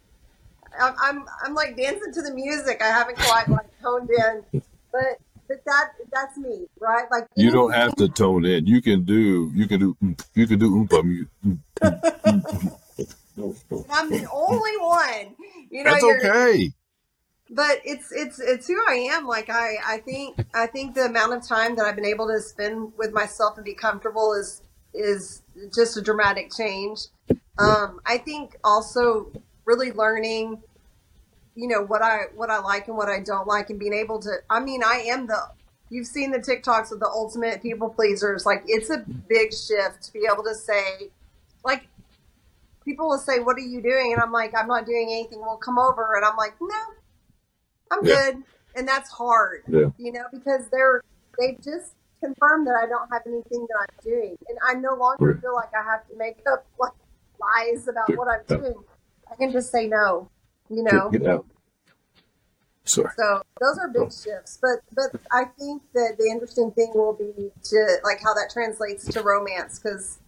I'm, I'm I'm like dancing to the music. I haven't quite like toned in, but but that that's me, right? Like You don't have to tone in. You can do. You can do. You can do oompa I'm the only one. You know, That's okay. But it's it's it's who I am. Like I I think I think the amount of time that I've been able to spend with myself and be comfortable is is just a dramatic change. Um, I think also really learning, you know, what I what I like and what I don't like, and being able to. I mean, I am the. You've seen the TikToks of the ultimate people pleasers. Like it's a big shift to be able to say, like people will say, "What are you doing?" And I'm like, "I'm not doing anything." Well, come over, and I'm like, "No, I'm Yeah. good." And that's hard, Yeah. you know, because they're they've just confirmed that I don't have anything that I'm doing, and I no longer feel like I have to make up like lies about what I'm doing. I can just say no, you know. Get out. Sorry. So those are big oh. shifts, but but I think that the interesting thing will be to like how that translates to romance because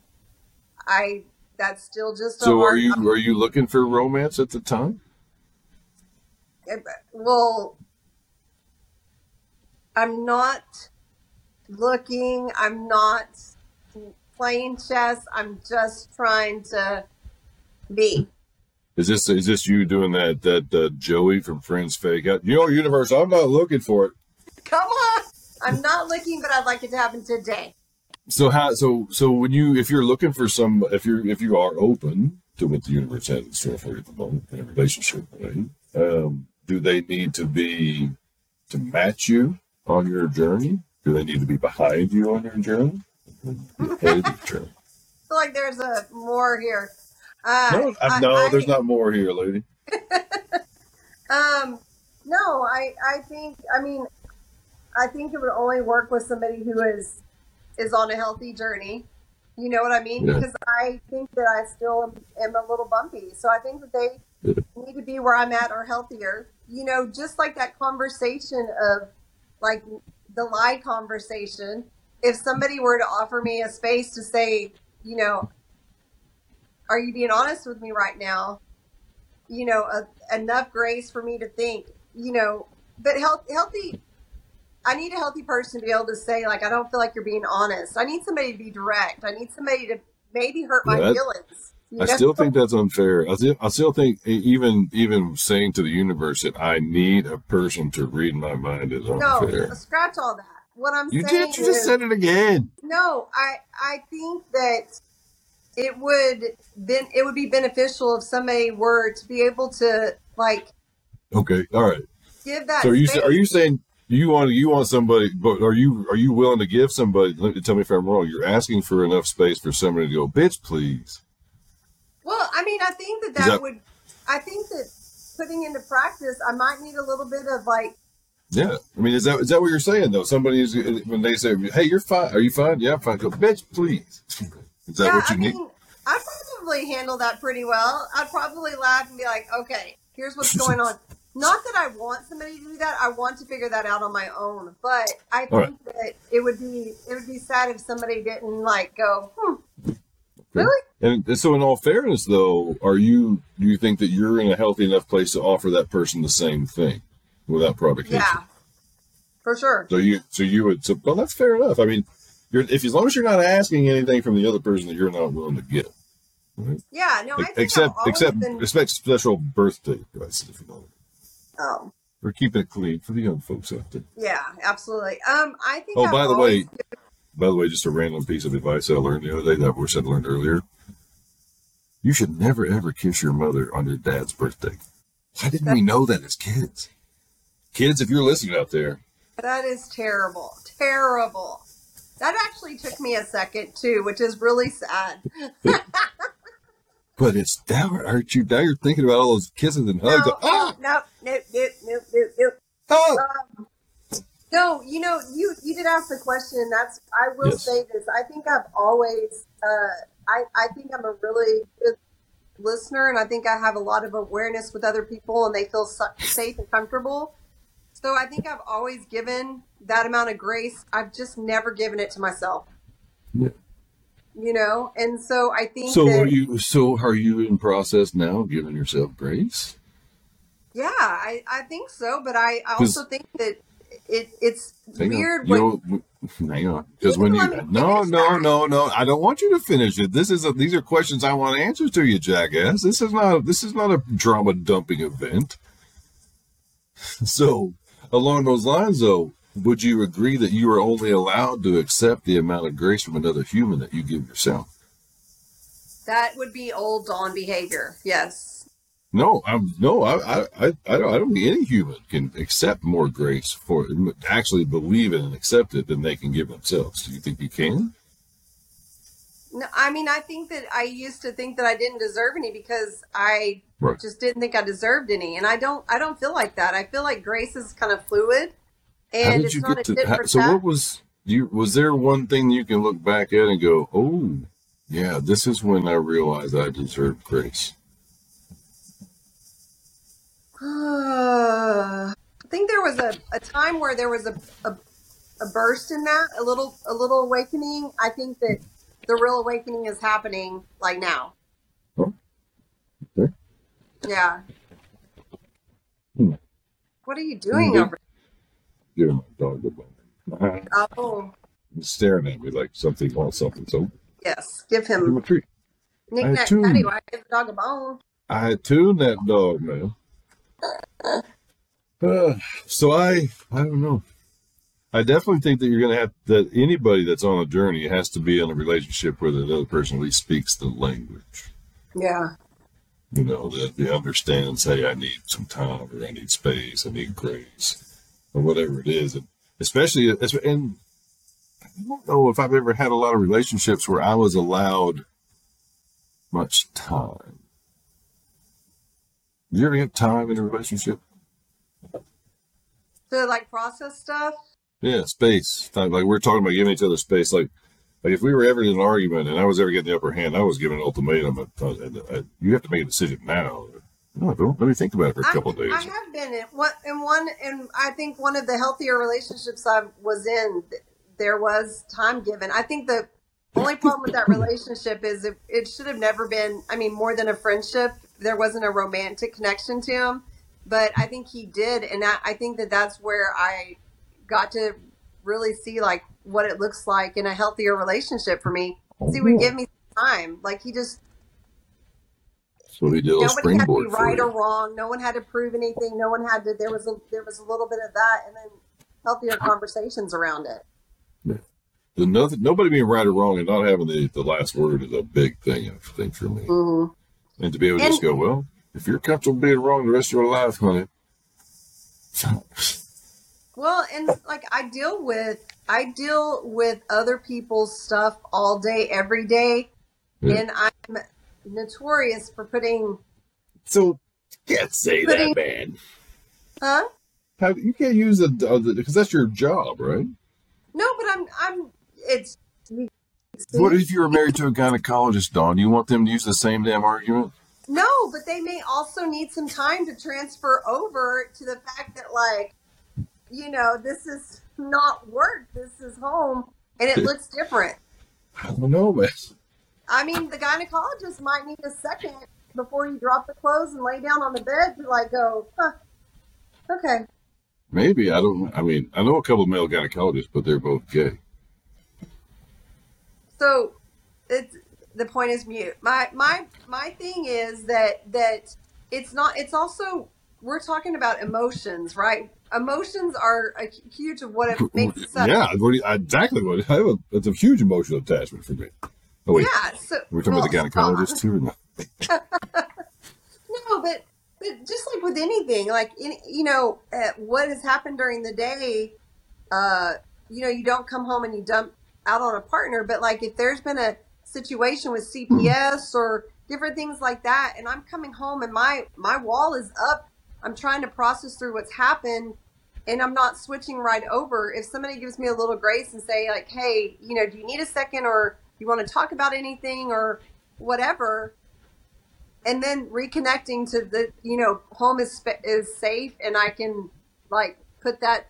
I that's still just So, are you are you looking for romance at the time? Well i'm not looking i'm not playing chess i'm just trying to be Is this is this you doing that that uh, Joey from Friends fake out? You know, universe. I'm not looking for it. come on i'm not looking but i'd like it to happen today So how so so when you if you're looking for some if you're if you are open to what the universe has in store for you at the moment in a relationship, right? Um, do they need to be to match you on your journey? Do they need to be behind you on your journey? Ahead of your journey? I feel like there's a more here uh, No, I, I- no, I- there's not more here, lady. Um, no, I, I think, I mean, I think it would only work with somebody who is, is on a healthy journey. You know what I mean? Yeah. Because I think that I still am, am a little bumpy. So I think that they. Need to be where I'm at or healthier. You know, just like that conversation of like the lie conversation. If somebody were to offer me a space to say, you know, are you being honest with me right now? You know, a, enough grace for me to think, you know, but health, healthy. I need a healthy person to be able to say, like, I don't feel like you're being honest. I need somebody to be direct. I need somebody to maybe hurt my Yeah, feelings. I still think that's unfair. I still, I still think even even saying to the universe that I need a person to read my mind is unfair. no, scratch all that. What I'm You saying did. You just said it again. no, I I think that it would ben, it would be beneficial if somebody were to be able to like Okay. All right. give that. So are you space. are you saying you want you want somebody, but are you are you willing to give somebody? Let me tell me if I'm wrong. You're asking for enough space for somebody to go, bitch, please. Well, I mean, I think that that, that- would. I think that putting into practice, I might need a little bit of like. Yeah. I mean, is that is that what you're saying though? Somebody is when they say, "Hey, you're fine. Are you fine? Yeah, I'm fine." Go, bitch, please. Is that yeah, what you I need? mean, I'd probably handle that pretty well. I'd probably laugh and be like, "Okay, here's what's going on." Not that I want somebody to do that. I want to figure that out on my own. But I think right. that it would be it would be sad if somebody didn't like go, hmm, Really? And, and so, in all fairness, though, are you do you think that you're in a healthy enough place to offer that person the same thing without provocation? Yeah, for sure. So you so you would so well that's fair enough. I mean, you're if as long as you're not asking anything from the other person that you're not willing to give, right? Yeah, no, I think except except been. expect special birthday prices if you know. Oh, We're keeping it clean for the young folks out there. yeah, absolutely. Um, I think. Oh, I've by the way, by the way, just a random piece of advice I learned the other day that I wish I'd learned earlier. You should never ever kiss your mother on your dad's birthday. Why didn't we know that as kids? Kids, if you're listening out there, that is terrible, terrible. That actually took me a second too, which is really sad. but it's now aren't you now you're thinking about all those kisses and hugs. No, ah, no, no, no, no, no, no. ah! Um, no, you know, you you did ask the question, and that's I will Yes. say this. I think I've always, uh, I I think I'm a really good listener, and I think I have a lot of awareness with other people, and they feel su- safe and comfortable. So I think I've always given that amount of grace. I've just never given it to myself. Yeah. You know, and so I think So that, are you? So are you in process now, giving yourself grace? yeah, I, I think so. But I, I also think that it it's Hang weird hang on, because when you can let me no no no no, I don't want you to finish it. This is a, these are questions I want answers to, you jackass. This is not this is not a drama dumping event. So along those lines, though, would you agree that you are only allowed to accept the amount of grace from another human that you give yourself? That would be old Dawn behavior. Yes. No, I'm no, I, I, I, I don't, I don't think any human can accept more grace for actually believe it and accept it than they can give themselves. Do you think you can? No, I mean, I think that I used to think that I didn't deserve any because I Right. just didn't think I deserved any, and I don't. I don't feel like that. I feel like grace is kind of fluid, How and did it's you not get a to? tit How, so what was you? Was there one thing you can look back at and go, "Oh, yeah, this is when I realized I deserved grace." I think there was a, a time where there was a, a a burst in that, a little a little awakening. I think that the real awakening is happening like now. Oh, okay. Yeah. Hmm. What are you doing Mhm. over? Giving my dog the bone. Oh, He's staring at me like something wants something. So yes. Give give him him a treat. Nick I Nack too. Patty. Why give the dog a bone? I tuned that dog, man. Uh, so I, I don't know. I definitely think that you're going to have that anybody that's on a journey has to be in a relationship where the other person at least speaks the language. Yeah. You know, that they understand, say, I need some time or I need space, I need grace, or whatever it is. And especially, and I don't know if I've ever had a lot of relationships where I was allowed much time. Did you ever have time in a relationship? To like process stuff. Yeah, space. Time- Like we're talking about giving each other space. Like, like if we were ever in an argument and I was ever getting the upper hand, I was giving an ultimatum. I, I, uh, you have to make a decision now. No, don't. Let me think about it for a I, couple of days. I have been in one, in one, and I think one of the healthier relationships I was in, there was time given. I think the only problem with that relationship is it, it should have never been. I mean, more than a friendship, there wasn't a romantic connection to him, but I think he did, and I, I think that that's where I got to really see like what it looks like in a healthier relationship for me. He would give me time, like he just So he did a little nobody had to be springboard right or wrong. No one had to prove anything. No one had to. There was a there was a little bit of that, and then healthier conversations around it. The nothing, nobody being right or wrong and not having the, the last word is a big thing, I think, for me. hmm And to be able to And- just go, well, if you're comfortable being wrong the rest of your life, honey. Well, and like I deal with I deal with other people's stuff all day, every day, Yeah. and I'm notorious for putting So can't say Putting- that, man. huh? How, you can't use the because that's your job, right? No, but I'm I'm it's. What if you were married to a gynecologist, Dawn? You want them to use the same damn argument? No, but they may also need some time to transfer over to the fact that, like, you know, this is not work, this is home, and it looks different. I don't know, man. I mean, the gynecologist might need a second before you drop the clothes and lay down on the bed to, like, go, huh, okay. Maybe I don't. I mean, I know a couple of male gynecologists, but they're both gay. So it's the point is mute. My my my thing is that that it's not. It's also we're talking about emotions, right? Emotions are a huge of what it makes us. Yeah, exactly what. I have a, it's a huge emotional attachment for me. Oh wait, Yeah. So we're talking about the well, gynecologist too. No? No, but but just like with anything, like in, you know, uh, what has happened during the day, uh, you know, you don't come home and you dump out on a partner, but like if there's been a situation with CPS or different things like that, and I'm coming home and my my wall is up, I'm trying to process through what's happened, and I'm not switching right over. If somebody gives me a little grace and say like, hey, you know, do you need a second or you want to talk about anything or whatever and then reconnecting to the you know home is is safe and i can like put that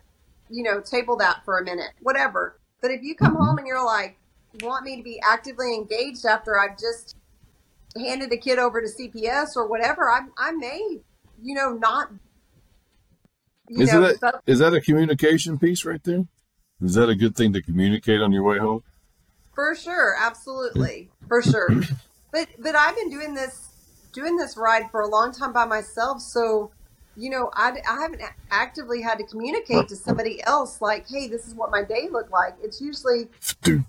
you know table that for a minute whatever but if you come home mm-hmm. and you're like want me to be actively engaged after i've just handed a kid over to cps or whatever i i may you know not you Is know that but- is that a communication piece right there? Is that a good thing to communicate on your way home? For sure, absolutely, for sure. But but I've been doing this doing this ride for a long time by myself, so you know I, I haven't actively had to communicate to somebody else like, hey, this is what my day looked like. It's usually Dude,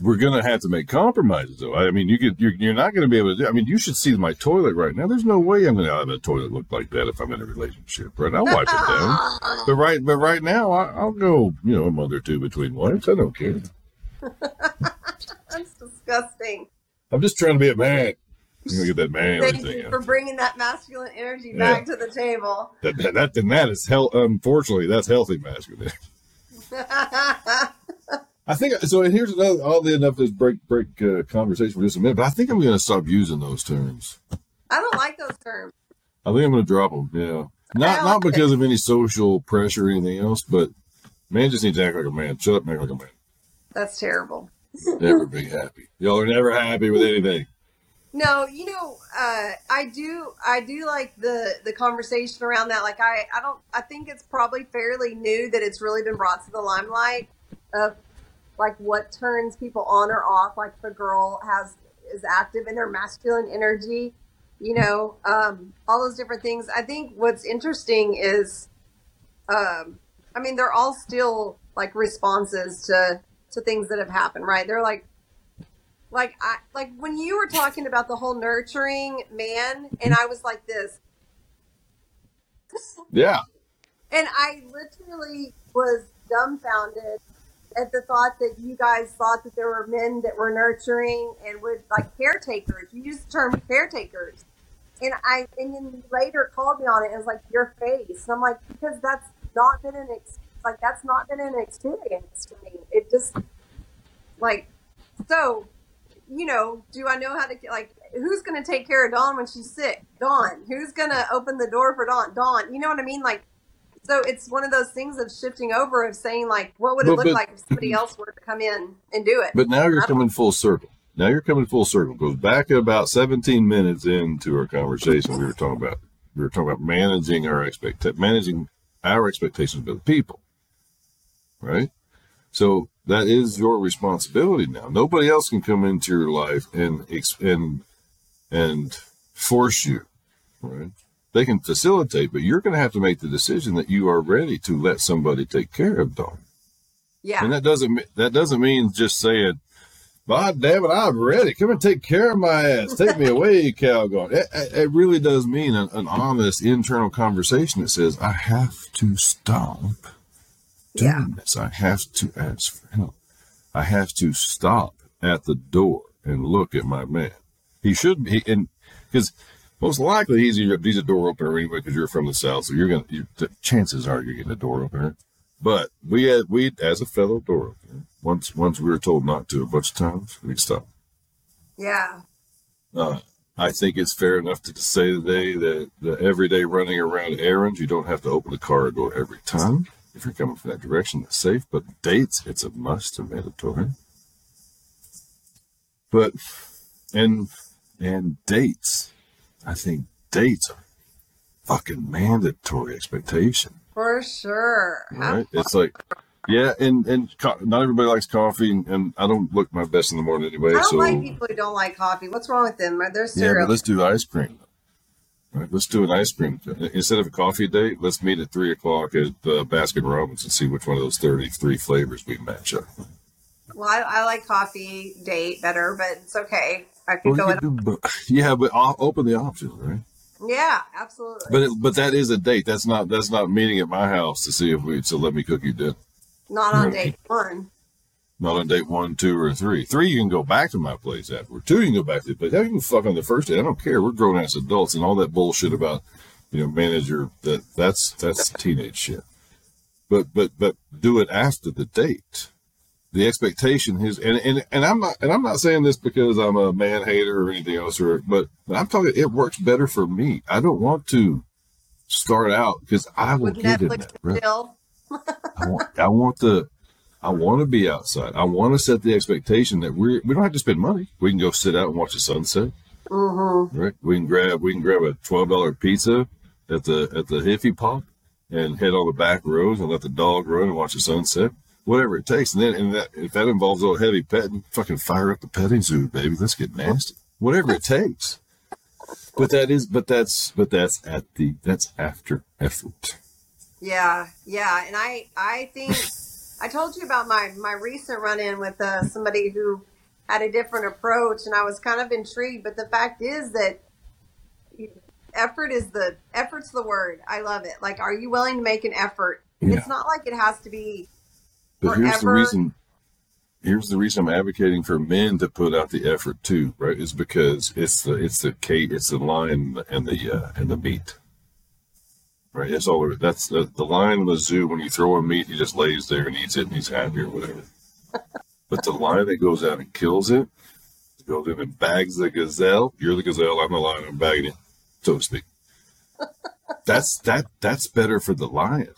we're gonna have to make compromises, though. I mean, you could you're, you're not gonna be able to. do I mean, you should see my toilet right now. There's no way I'm gonna have a toilet look like that if I'm in a relationship. Right? I'll wipe it down. But right, but right now, I, I'll go. You know, a month or two between wipes. I don't care. that's disgusting. I'm just trying to be a man. I'm gonna get that man Thank you for bringing that masculine energy Yeah. back to the table. That, that, that, and that is hell. Unfortunately, that's healthy masculine. I think so. And here's another. Oddly enough, this break break uh, conversation for just a minute. But I think I'm going to stop using those terms. I don't like those terms. I think I'm going to drop them. Yeah, not not because of any social pressure or anything else, but man just needs to act like a man. Shut up, and act like a man. That's terrible. Never be happy. Y'all are never happy with anything. No, you know, uh, I do, I do like the the conversation around that. Like, I, I don't, I think it's probably fairly new that it's really been brought to the limelight of like what turns people on or off. Like, a girl has is active in their masculine energy, you know, um, all those different things. I think what's interesting is, um, I mean, they're all still like responses to to things that have happened, right? They're like like I like when you were talking about the whole nurturing man, and I was like this, Yeah, and I literally was dumbfounded at the thought that you guys thought that there were men that were nurturing and would like caretakers. You used the term caretakers, and I and then you later called me on it and was like your face. And I'm like because that's not been an ex- like that's not been an experience for me. It just like so you know, do I know how to like who's going to take care of Dawn when she's sick? Dawn. Who's going to open the door for Dawn? Dawn. You know what I mean? Like, so it's one of those things of shifting over of saying like, what would it But- look but- like if somebody else were to come in and do it? but now you're coming full circle. Now you're coming full circle. Goes back about 17 minutes into our conversation. We were talking about we were talking about managing our expect managing our expectations of the people, right? So that is your responsibility now. Nobody else can come into your life and and and force you, right? They can facilitate, but you're going to have to make the decision that you are ready to let somebody take care of Dawn. yeah. And that doesn't that doesn't mean just saying, "God damn it, I'm ready. Come and take care of my ass. Take me away, Calgon." It, it it really does mean an, an honest internal conversation that says, "I have to stop doing Yeah. this. I have to ask for help. I have to stop at the door and look at my man. He should be, and because." Most likely he's a, he's a door opener anyway because you're from the south, so you're gonna. You, the chances are you're getting a door opener. But we had we as a fellow door opener, once once we were told not to a bunch of times, we stopped. yeah. Uh, I think it's fair enough to say today that the everyday running around errands, you don't have to open the car door every time. If you're coming from that direction, it's safe. But dates, it's a must and mandatory. But and and dates, I think dates are fucking mandatory expectation. For sure. Right? It's like, yeah, and and co- not everybody likes coffee, and, and I don't look my best in the morning anyway. I don't so like people who don't like coffee. What's wrong with them? They're yeah, but let's do ice cream. Right, let's do an ice cream instead of a coffee date. Let's meet at three o'clock at uh, Baskin Robbins and see which one of those thirty-three flavors we match up. well, I, I like coffee date better, but it's okay. I could Well, go in. can do yeah, but I'll open the options, right? Yeah, absolutely. But it, but that is a date. That's not that's not meeting at my house to see if we so let me cook you dinner. Not on Right. date one. Not on date one, two, or three. Three, you can go back to my place afterward. Two, you can go back to the place. How you can fuck on the first date? I don't care. We're grown ass adults, and all that bullshit about you know manager that that's that's teenage shit. But but but do it after the date. The expectation is, and, and and I'm not and I'm not saying this because I'm a man hater or anything else, or but, but I'm talking. It works better for me. I don't want to start out because I will With get in Netflix that. rut. chill. I want, I want the, I want to be outside. I want to set the expectation that we we don't have to spend money. We can go sit out and watch the sunset. Mm-hmm. Right? We can grab we can grab a twelve dollar pizza at the at the Hiffy Pop and head on the back rows and let the dog run and watch the sunset. Whatever it takes, and then and that if that involves a little heavy petting, fucking fire up the petting zoo, baby. Let's get nasty. Whatever it takes. But that is, but that's, but that's at the, that's after effort. Yeah, yeah, and I I think I told you about my my recent run in with uh, somebody who had a different approach, and I was kind of intrigued. But the fact is that effort is the effort's the word. I love it. Like, are you willing to make an effort? Yeah. It's not like it has to be. But here's the reason. Here's the reason I'm advocating for men to put out the effort too, right? Is because it's the it's the cake, it's the line and the uh, and the meat, right? It's all that's the the line in the zoo. When you throw him meat, he just lays there and eats it, and he's happy or whatever. but the lion that goes out and kills it, goes in and bags the gazelle. You're the gazelle. I'm the lion. I'm bagging it, so to speak. That's that. That's better for the lion.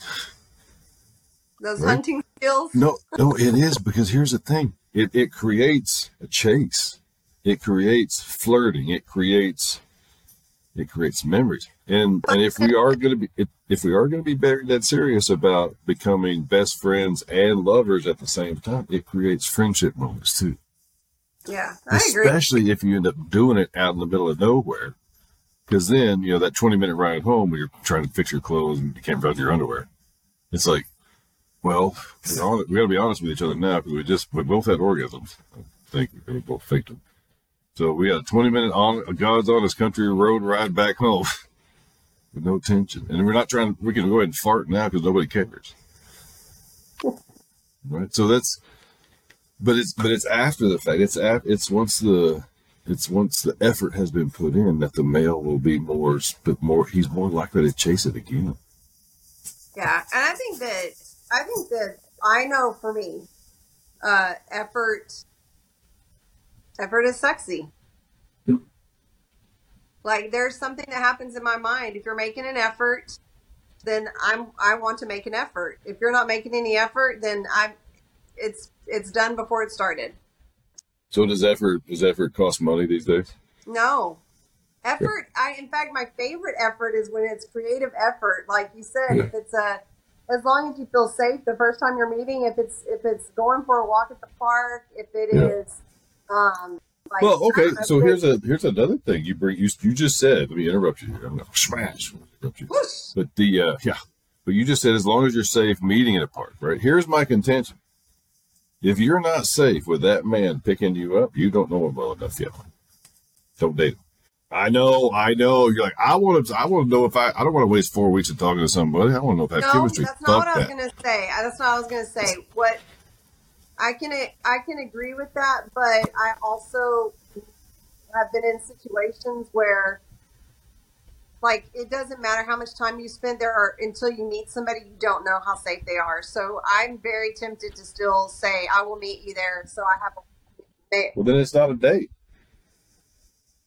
Those Right. hunting skills. No, no, it is because here's the thing. It it creates a chase. It creates flirting. It creates it creates memories. And and if we are going to be if, we are going to be very dead serious about becoming best friends and lovers at the same time, it creates friendship moments too. Yeah, I agree. Especially if you end up doing it out in the middle of nowhere. Because then, you know, that 20 minute ride home where you're trying to fix your clothes and you can't run your underwear. It's like, well, we got to be honest with each other now because we just, we both had orgasms. I think we both faked them. So we got a 20 minute on a God's honest country road ride back home with no tension. And we're not trying, we can go ahead and fart now because nobody cares. Right. So that's, but it's, but it's after the fact. It's af, it's once the, it's once the effort has been put in that the male will be more, but more, he's more likely to chase it again. Yeah, and I think that I think that I know for me, uh, effort effort is sexy. Like there's something that happens in my mind. If you're making an effort, then I'm I want to make an effort. If you're not making any effort, then I'm it's it's done before it started. So does effort, does effort cost money these days? No. Effort I in fact my favorite effort is when it's creative effort. Like you said, Yeah. if it's a as long as you feel safe the first time you're meeting, if it's if it's going for a walk at the park, if it Yeah. is um like Well, okay. So here's a here's another thing you bring. You you just said. Let me interrupt you here. I'm gonna smash. Interrupt you. whoosh. But the uh, yeah. But you just said as long as you're safe meeting at a park, right? Here's my contention. If you're not safe with that man picking you up, you don't know him well enough yet. Don't date him. I know, I know. You're like, I want to, I want to know if I, I don't want to waste four weeks of talking to somebody. I want to know if I have No, chemistry. that's not Fuck what I was that. gonna say. I- That's not what I was gonna say. What I can I can agree with that, but I also have been in situations where like it doesn't matter how much time you spend there are until you meet somebody you don't know how safe they are. So I'm very tempted to still say I will meet you there so I have a date. Well, then it's not a date.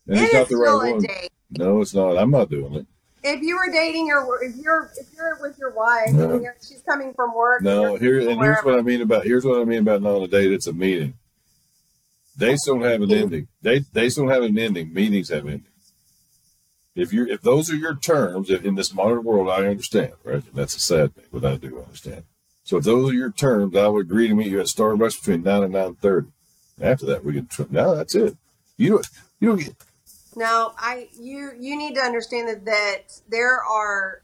And It it's not the right one. date. No, it's not. I'm not doing it. If you were dating your, if you're if you're with your wife No. and you're, she's coming from work, No, here and here's what I mean about here's what I mean about not a date. It's a meeting. Dates don't have an ending. Date dates don't have an ending. Meetings have endings. If you if those are your terms if in this modern world, I understand, right? And that's a sad thing, but I do understand. So if those are your terms, I would agree to meet you at Starbucks between nine and nine thirty. After that, we can. Now that's it. You don't. You don't get. No, I you you need to understand that that there are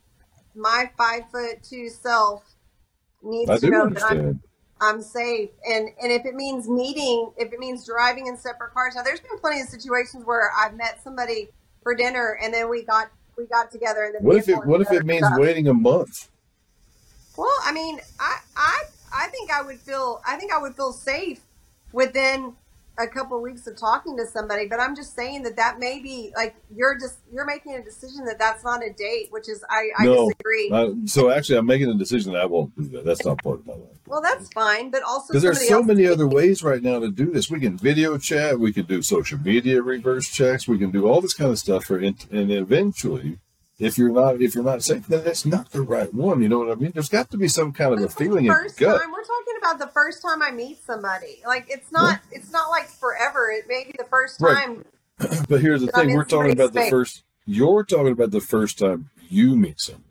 my five foot two self needs I to know that I'm. I'm safe, and and if it means meeting, if it means driving in separate cars. Now, there's been plenty of situations where I've met somebody for dinner, and then we got we got together And the What if it? What if it means stuff. waiting a month? Well, I mean, I I I think I would feel I think I would feel safe within a couple of weeks of talking to somebody. But I'm just saying that that may be like you're just you're making a decision that that's not a date, which is I I No. disagree. Uh, so actually, I'm making a decision that I won't do that. That's not part of my life. well, that's fine, but also Because there's so many other ways right now to do this. We can video chat, we can do social media reverse checks, we can do all this kind of stuff for and eventually if you're not if you're not safe, then that's not the right one. You know what I mean? There's got to be some kind of a feeling the in first gut. time, we're talking about the first time I meet somebody. Like it's not it's not like forever. It may be the first Right. time. But here's the thing: we're talking about the first. You're talking about the first time you meet someone,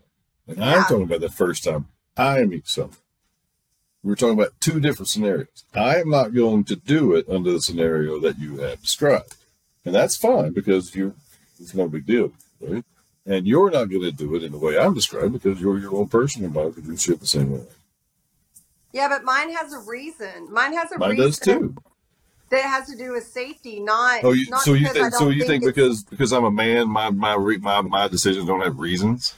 and I'm talking about the first time I meet someone. We're talking about two different scenarios. I am not going to do it under the scenario that you have described, and that's fine because you it's no big deal, right? And you're not going to do it in the way I'm describing because you're your own person and mine do shit the same way. Yeah, but mine has a reason. Mine has a Mine reason does too. that has to do with safety, not. Oh, you, not so you think? So you think it's- because because I'm a man, my my my my decisions don't have reasons?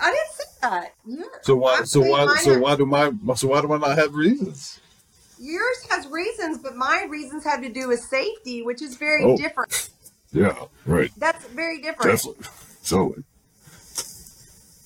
I didn't say that. Yeah. So why? So why? So why do my? So why do I not have reasons? Yours has reasons, but my reasons have to do with safety, which is very Oh. different. Yeah, right. That's very different. Definitely. So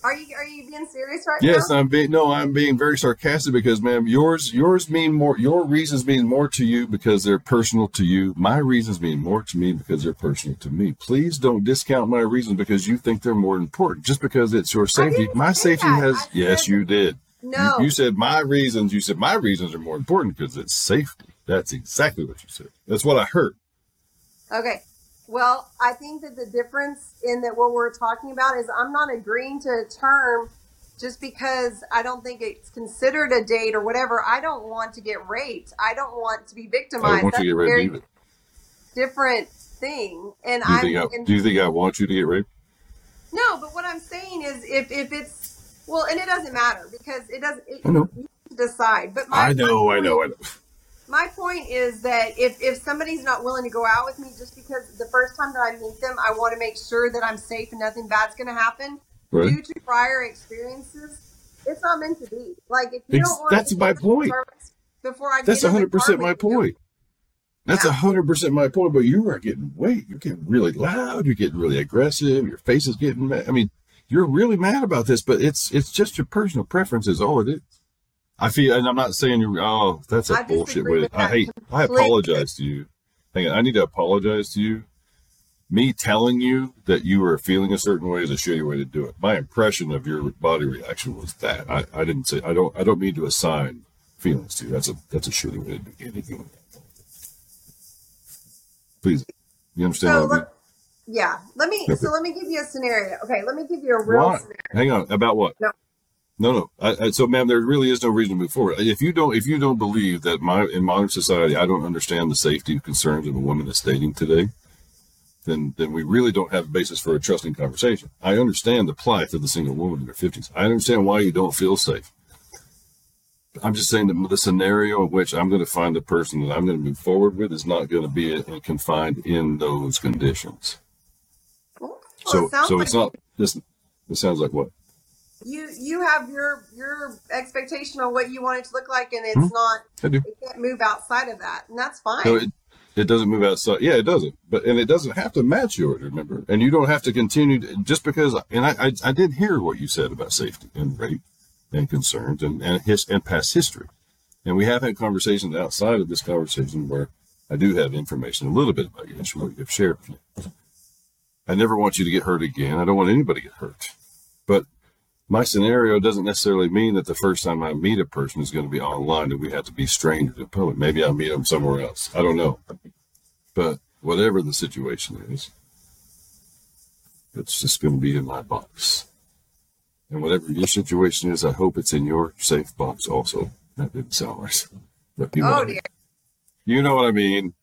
Are you are you being serious right yes, now? Yes, I'm being no, I'm being very sarcastic because, ma'am, yours yours mean more. Your reasons mean more to you because they're personal to you. My reasons mean more to me because they're personal to me. Please don't discount my reasons because you think they're more important. Just because it's your safety, my safety that. has. Yes, you did. No. You, you said my reasons. You said my reasons are more important because it's safety. That's exactly what you said. That's what I heard. Okay. Well, I think that the difference in that what we're talking about is I'm not agreeing to a term just because I don't think it's considered a date or whatever. I don't want to get raped. I don't want to be I victimized. don't That's you to a get very either. different thing. And Do you I'm think I, and- do you think I want you to get raped? no, but what I'm saying is if if it's well, and it doesn't matter because it doesn't. It, I know. You decide. But my I know, I know, I know. My point is that if if somebody's not willing to go out with me just because the first time that I meet them, I want to make sure that I'm safe and nothing bad's going to happen Right? due to prior experiences. It's not meant to be. Like if you don't want that's to my point. Before I That's get in the hundred percent car my with you, point. That's hundred percent my point. But you are getting wait, you're getting really loud. You're getting really aggressive. Your face is getting mad. I mean, you're really mad about this, but it's it's just your personal preference is all it is. I feel, and I'm not saying you're. Oh, that's a I bullshit way. I hate. I apologize to you. Hang on, I need to apologize to you. Me telling you that you were feeling a certain way is a shitty way to do it. My impression of your body reaction was that. I, I didn't say. I don't. I don't mean to assign feelings to you. That's a that's a shitty way to do anything. Please, you understand So what I mean? let, yeah, let me. So let me give you a scenario. Okay, let me give you a real Why? scenario. Hang on. About what? No. No, no. I, I, so, ma'am, there really is no reason to move forward. If you don't, if you don't believe that my in modern society, I don't understand the safety concerns of a woman that's dating today, then then we really don't have a basis for a trusting conversation. I understand the plight of the single woman in her fifties. I understand why you don't feel safe. I'm just saying that the scenario in which I'm going to find the person that I'm going to move forward with is not going to be uh, confined in those conditions. Well, So, it so like it's not this. This sounds like what? You you have your your expectation on what you want it to look like, and it's Hmm? not. I do. It can't move outside of that, and that's fine. No, it, it doesn't move outside. Yeah, it doesn't. But and it doesn't have to match yours. Remember, and you don't have to continue to, just because. And I, I I did hear what you said about safety and rape and concerns and and his and past history, and we have had conversations outside of this conversation where I do have information a little bit about you. That's what you've shared with me. I never want you to get hurt again. I don't want anybody to get hurt. But my scenario doesn't necessarily mean that the first time I meet a person is going to be online and we have to be strangers in public. Maybe I'll meet them somewhere else. I don't know. But whatever the situation is, it's just going to be in my box. And whatever your situation is, I hope it's in your safe box also. That didn't sound right. But you know, Oh I dear. mean. you know what I mean.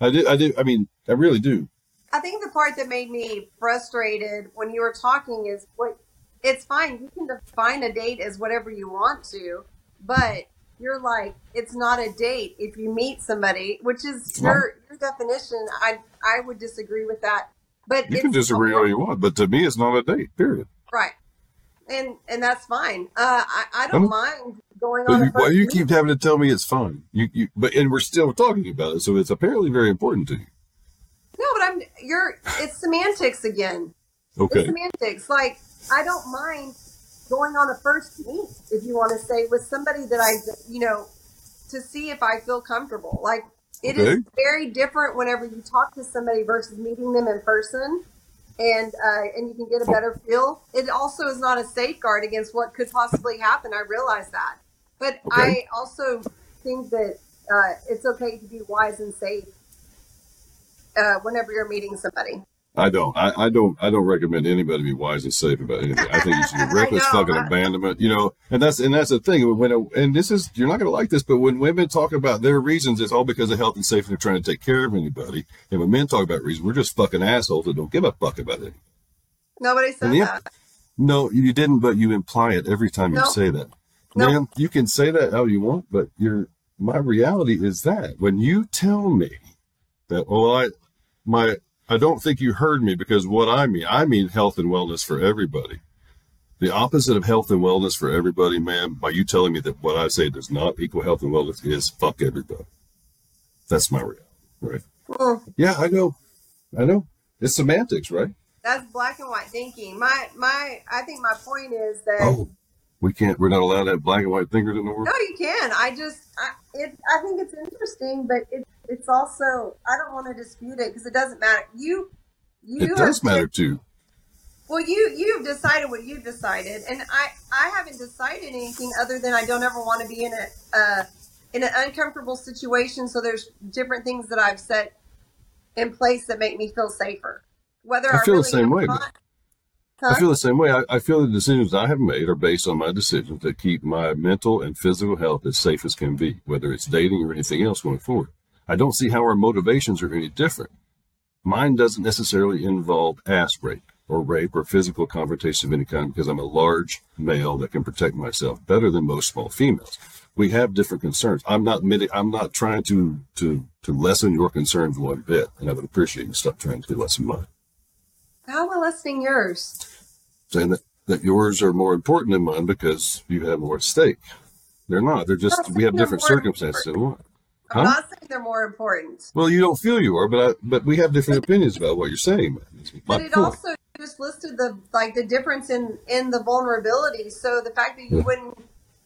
I do. I do. I mean, I really do. I think the part that made me frustrated when you were talking is what it's fine. You can define a date as whatever you want to, but you're like, it's not a date if you meet somebody, which is your your definition. I I would disagree with that. But You can it's disagree all you want, but to me, it's not a date. Period. right. And and that's fine. Uh, I I don't mind going But on. you, why first you keep having to tell me it's fine? You, you, but and we're still talking about it, so it's apparently very important to you. No, but I'm you're. It's semantics again. It's Okay. semantics. Like I don't mind going on a first meet if you want to say with somebody that I, you know, to see if I feel comfortable. Like it is Okay. very different whenever you talk to somebody versus meeting them in person, and uh, and you can get a better feel. It also is not a safeguard against what could possibly happen. I realize that, but Okay. I also think that uh, it's okay to be wise and safe uh, whenever you're meeting somebody. I don't. I, I don't. I don't recommend anybody be wise and safe about anything. I think you should be reckless fucking abandonment. You know, and that's and that's the thing. When a, and this is you're not going to like this, but when women talk about their reasons, it's all because of health and safety. They're trying to take care of anybody. And when men talk about reasons, we're just fucking assholes that don't give a fuck about it. Nobody said yeah, that. No, you didn't, but you imply it every time you say that. No. Ma'am, you can say that how you want, but your my reality is that when you tell me that, oh, I my I don't think you heard me because what I mean, I mean health and wellness for everybody. The opposite of health and wellness for everybody, ma'am, by you telling me that what I say does not equal health and wellness is fuck everybody. That's my reality, right? Mm. Yeah, I know. I know. It's semantics, right? That's black and white thinking. My my I think my point is that Oh, we can't, we're not allowed to have black and white thinkers in the world. no, you can. I just I, it I think it's interesting, but it it's also I don't want to dispute it because it doesn't matter. You you It does matter too. Well, you you've decided what you've decided, and I I haven't decided anything other than I don't ever want to be in a uh, in an uncomfortable situation. So there's different things that I've set in place that make me feel safer. Whether I I, feel the same way, not. I feel the same way. I, I feel the decisions I have made are based on my decisions that keep my mental and physical health as safe as can be, whether it's dating or anything else going forward. I don't see how our motivations are any different. Mine doesn't necessarily involve ass rape or rape or physical confrontation of any kind because I'm a large male that can protect myself better than most small females. We have different concerns. I'm not I'm not trying to to to lessen your concerns one bit, and I would appreciate you stop trying to lessen mine. How am I listening yours? saying that, that yours are more important than mine because you have more stake. They're not. They're just we have different circumstances one. I'm not saying they're more important, Well, you don't feel you are, but I, but we have different opinions about what you're saying. Man. That's my but it point. also just listed the like the difference in in the vulnerability. So the fact that you wouldn't,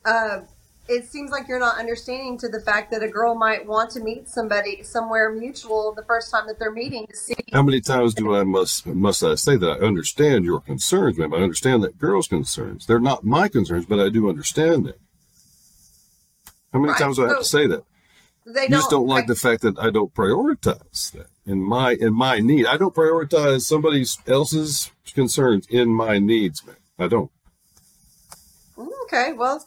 uh, it seems like you're not understanding to the fact that a girl might want to meet somebody somewhere mutual the first time that they're meeting to see. How many times do I must must I say that I understand your concerns, ma'am? I understand that girl's concerns. They're not my concerns, but I do understand them. How many Right. times do I have to say that? They You just don't like the fact that I don't prioritize that in my in my need. I don't prioritize somebody else's concerns in my needs, man. I don't. Mm, okay, well,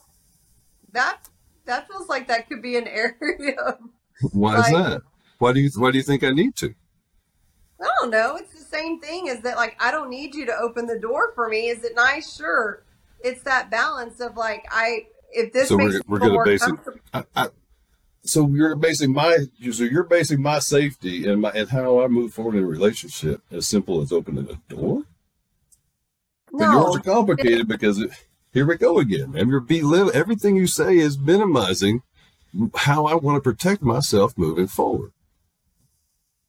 that that feels like that could be an area. Why is that? Why do you why do you think I need to? I don't know. It's the same thing. Is that like I don't need you to open the door for me? Is it nice? Sure. It's that balance of like I if this So makes we're, we're feel going to more base comfortable. I, I, so you're basing my so you're basing my safety and my and how I move forward in a relationship as simple as opening a door. But yours are complicated because it, here we go again. And you're everything you say is minimizing how I want to protect myself moving forward.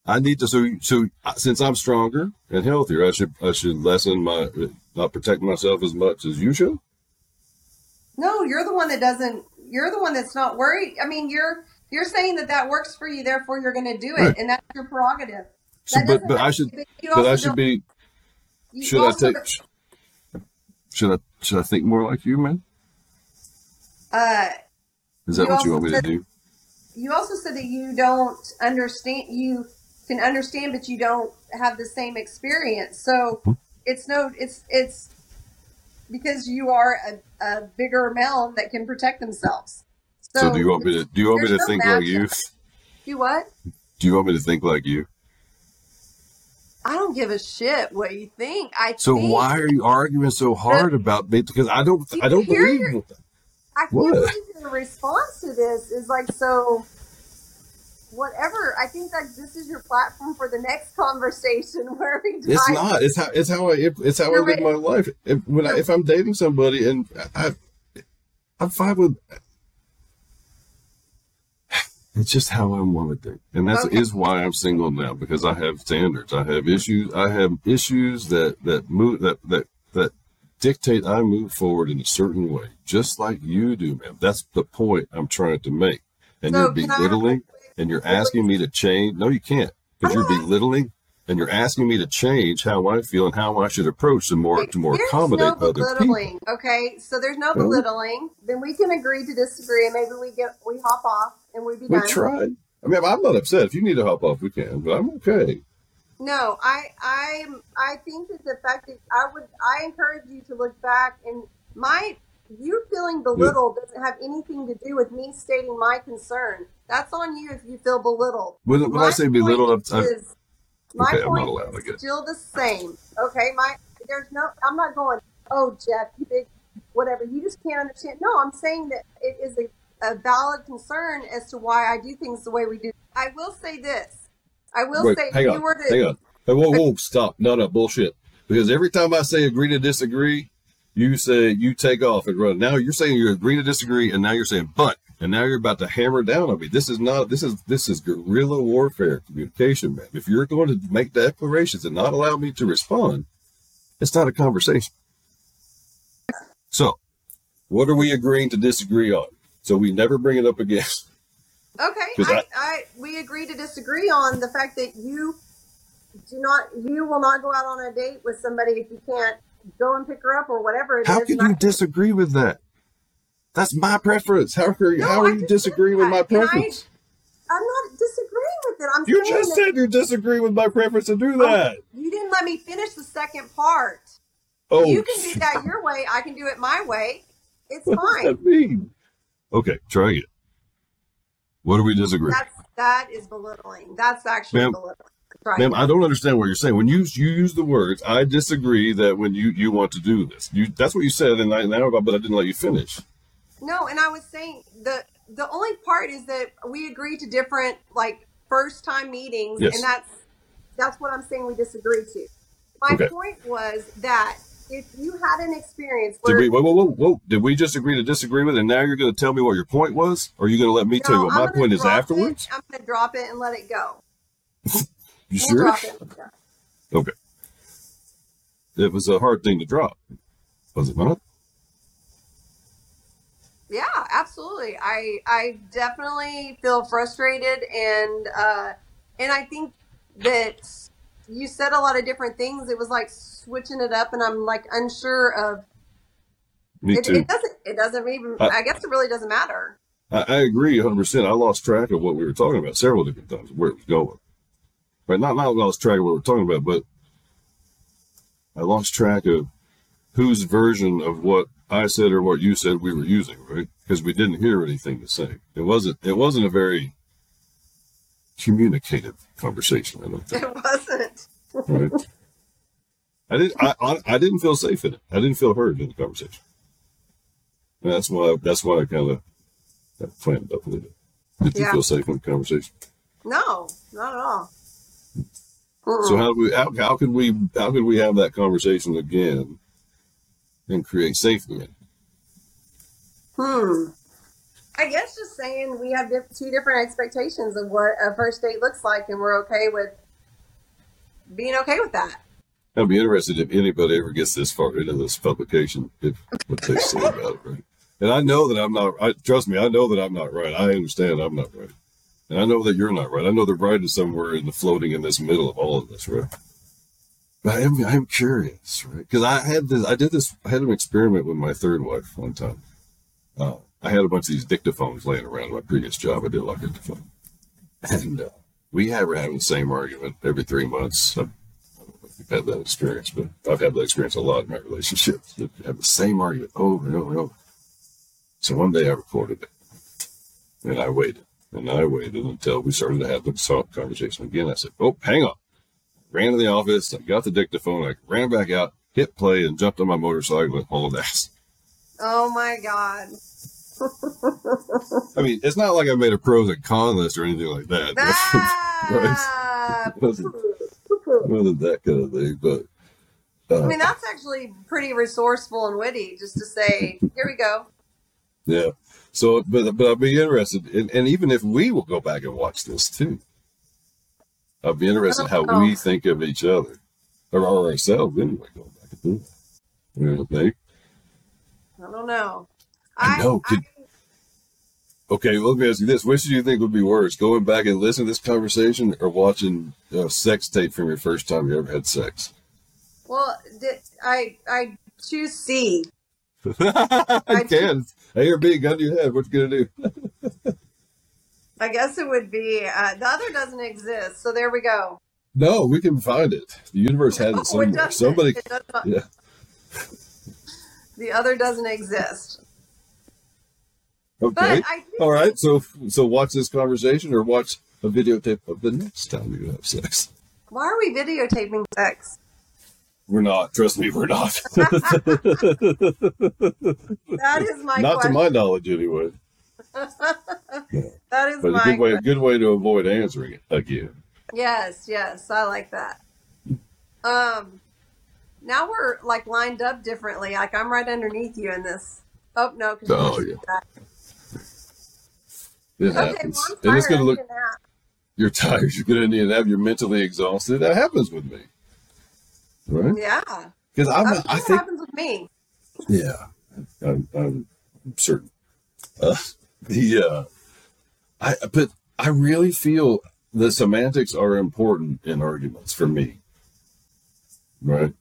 I need to so so since I'm stronger and healthier, I should I should lessen my not protect myself as much as you should. no, you're the one that doesn't. You're the one that's not worried. I mean, you're you're saying that that works for you, therefore you're going to do it, Right. and that's your prerogative. So, but but I should but I should be Should I take? Should I? Should I think more like you, man? Uh, Is that what you want me to do? you also said that you don't understand. You can understand, but you don't have the same experience. So Hmm. it's no. It's it's because you are a, a bigger male that can protect themselves. So, do you want me to? Do you want me to no think like you? Do what? Do you want me to think like you? I don't give a shit what you think. I So think, why are you arguing so hard about me? Because I don't. I don't believe. your- I can't What? believe your response to this is like so. Whatever. I think that this is your platform for the next conversation where we. It's dive- not. It's how. It's how I. It's how I live my life. If when I, if I'm dating somebody and I, I'm fine with. It's just how I want to think, and that's Okay. is why I'm single now because I have standards. I have issues. I have issues that that move that that that dictate I move forward in a certain way, just like you do, man. That's the point I'm trying to make. And So you're I- belittling, and you're asking me to change. No, you can't, because you're oh, belittling, and you're asking me to change how I feel and how I should approach to more to more accommodate no other people. Okay, so there's no Well- belittling. Then we can agree to disagree, and maybe we get we hop off and we be We done. tried. I mean, I'm not upset. If you need to hop off, we can, but I'm okay. No, I I I think that the fact that I would I encourage you to look back and my you feeling belittled doesn't have anything to do with me stating my concern. That's on you if you feel belittled. When, when I say belittled, point I'm, I'm, is- my Okay, I'm not point allowed, is still the same. Okay, my there's no. I'm not going. Oh, Jeff, you big whatever. You just can't understand. No, I'm saying that it is a, a valid concern as to why I do things the way we do. I will say this. I will wait, say, hang if on, you were to hang on. Hey, whoa, whoa, stop. No, no, bullshit. Because every time I say agree to disagree, you say you take off and run. Now you're saying you agree to disagree, and now you're saying but, and now you're about to hammer down on me. This is not. This is this is guerrilla warfare communication, man. If you're going to make declarations and not allow me to respond, it's not a conversation. So, what are we agreeing to disagree on? So we never bring it up again. Okay, I, I we agree to disagree on the fact that you do not you will not go out on a date with somebody if you can't go and pick her up or whatever it is. How can And I- you disagree with that? That's my preference. How are you, No, how I are you just disagreeing with my and I- preference? I'm not disagreeing with it. I'm You saying just that said you disagree with my preference to do oh, that. you didn't let me finish the second part. Oh, you can do that your way. I can do it my way. It's what does fine. that mean? Okay, try it. What do we disagree? That's that is belittling. That's actually Ma'am- belittling. Right. Ma'am, I don't understand what you're saying. When you you use the words, I disagree that when you you want to do this, you that's what you said, and I now but I didn't let you finish. No, and I was saying the the only part is that we agree to different like first time meetings, Yes. and that's that's what I'm saying we disagree to. My Okay. point was that if you had an experience Did we? Whoa, whoa, whoa, whoa! Did we just agree to disagree with, it, and now you're going to tell me what your point was, or are you going to let me tell you what I'm my point is drop it. afterwards? I'm going to drop it and let it go. You We'll sure? drop it. Yeah. Okay. It was a hard thing to drop, was it not? Yeah, absolutely. I I definitely feel frustrated and uh and I think that you said a lot of different things. It was like switching it up and I'm like unsure of Me it, too. it doesn't it doesn't even I- I guess it really doesn't matter. I, I agree 100%. I lost track of what we were talking about several different times, where it was going. Right? Not, not lost track of what we were talking about, but I lost track of whose version of what I said or what you said we were using, right? Because we didn't hear anything the same. It wasn't, it wasn't a very communicative conversation, I don't think. It wasn't. Right? I didn't. I, I I didn't feel safe in it. I didn't feel heard in the conversation. And that's why. That's why I kind of flamed up a little bit. Did you feel safe in the conversation? No, not at all. So how do we? How, how could we? How could we have that conversation again and create safety? hmm. I guess just saying we have two different expectations of what a first date looks like, and we're okay with being okay with that. I'd be interested if anybody ever gets this far into this publication, if what they say about it, right? And I know that I'm not. I trust me. I know that I'm not right. I understand I'm not right, and I know that you're not right. I know the right is somewhere in the floating in this middle of all of this, right? But I'm, I'm curious, right? Because I had this, I did this, I had an experiment with my third wife one time. Uh, I had a bunch of these dictaphones laying around my previous job. I did a lot of dictaphone. And uh, we have, were having the same argument every three months. I, I if you've had that experience, but I've had that experience a lot in my relationships. That have the same argument over and over and over. So one day I recorded it. And I waited. And I waited until we started to have the soft conversation again. I said, Oh, hang on ran to the office. I got the dictaphone. I ran back out, hit play, and jumped on my motorcycle and hauled ass. Oh my god! I mean, it's not like I made a pros and cons list or anything like that. Ah, it wasn't, wasn't that kind of thing, but. Uh, I mean, that's actually pretty resourceful and witty, just to say, "Here we go." Yeah. So, but but I'll be interested, and, and even if we will go back and watch this too, I'll be interested in how oh. we think of each other or ourselves anyway. Going back and do that. You know what I think? I don't know. I, know. I, okay, well, let me ask you this: Which do you think would be worse, going back and listening to this conversation, or watching a sex tape from your first time you ever had sex? Well, I I choose C. I, I can. A or B, gun to your head. What you gonna do? I guess it would be uh, the other doesn't exist. So there we go. No, we can find it. The universe has it somewhere. It Somebody, it yeah. The other doesn't exist. Okay. All right. So, so watch this conversation or watch a videotape of the next time you have sex. Why are we videotaping sex? We're not. Trust me, we're not. that is my. Not question. to my knowledge, anyway. that is but a good way, a good way to avoid answering it again. Yes, yes, I like that. Um, now we're like lined up differently. Like I'm right underneath you in this. Oh no! Oh yeah. It okay, happens, well, and it's gonna look. You're tired. You're gonna need a nap. You're mentally exhausted. That happens with me, right? Yeah. Because I'm. I think happens with me. Yeah, I'm, I'm certain. Uh, the uh, I but I really feel the semantics are important in arguments for me, right?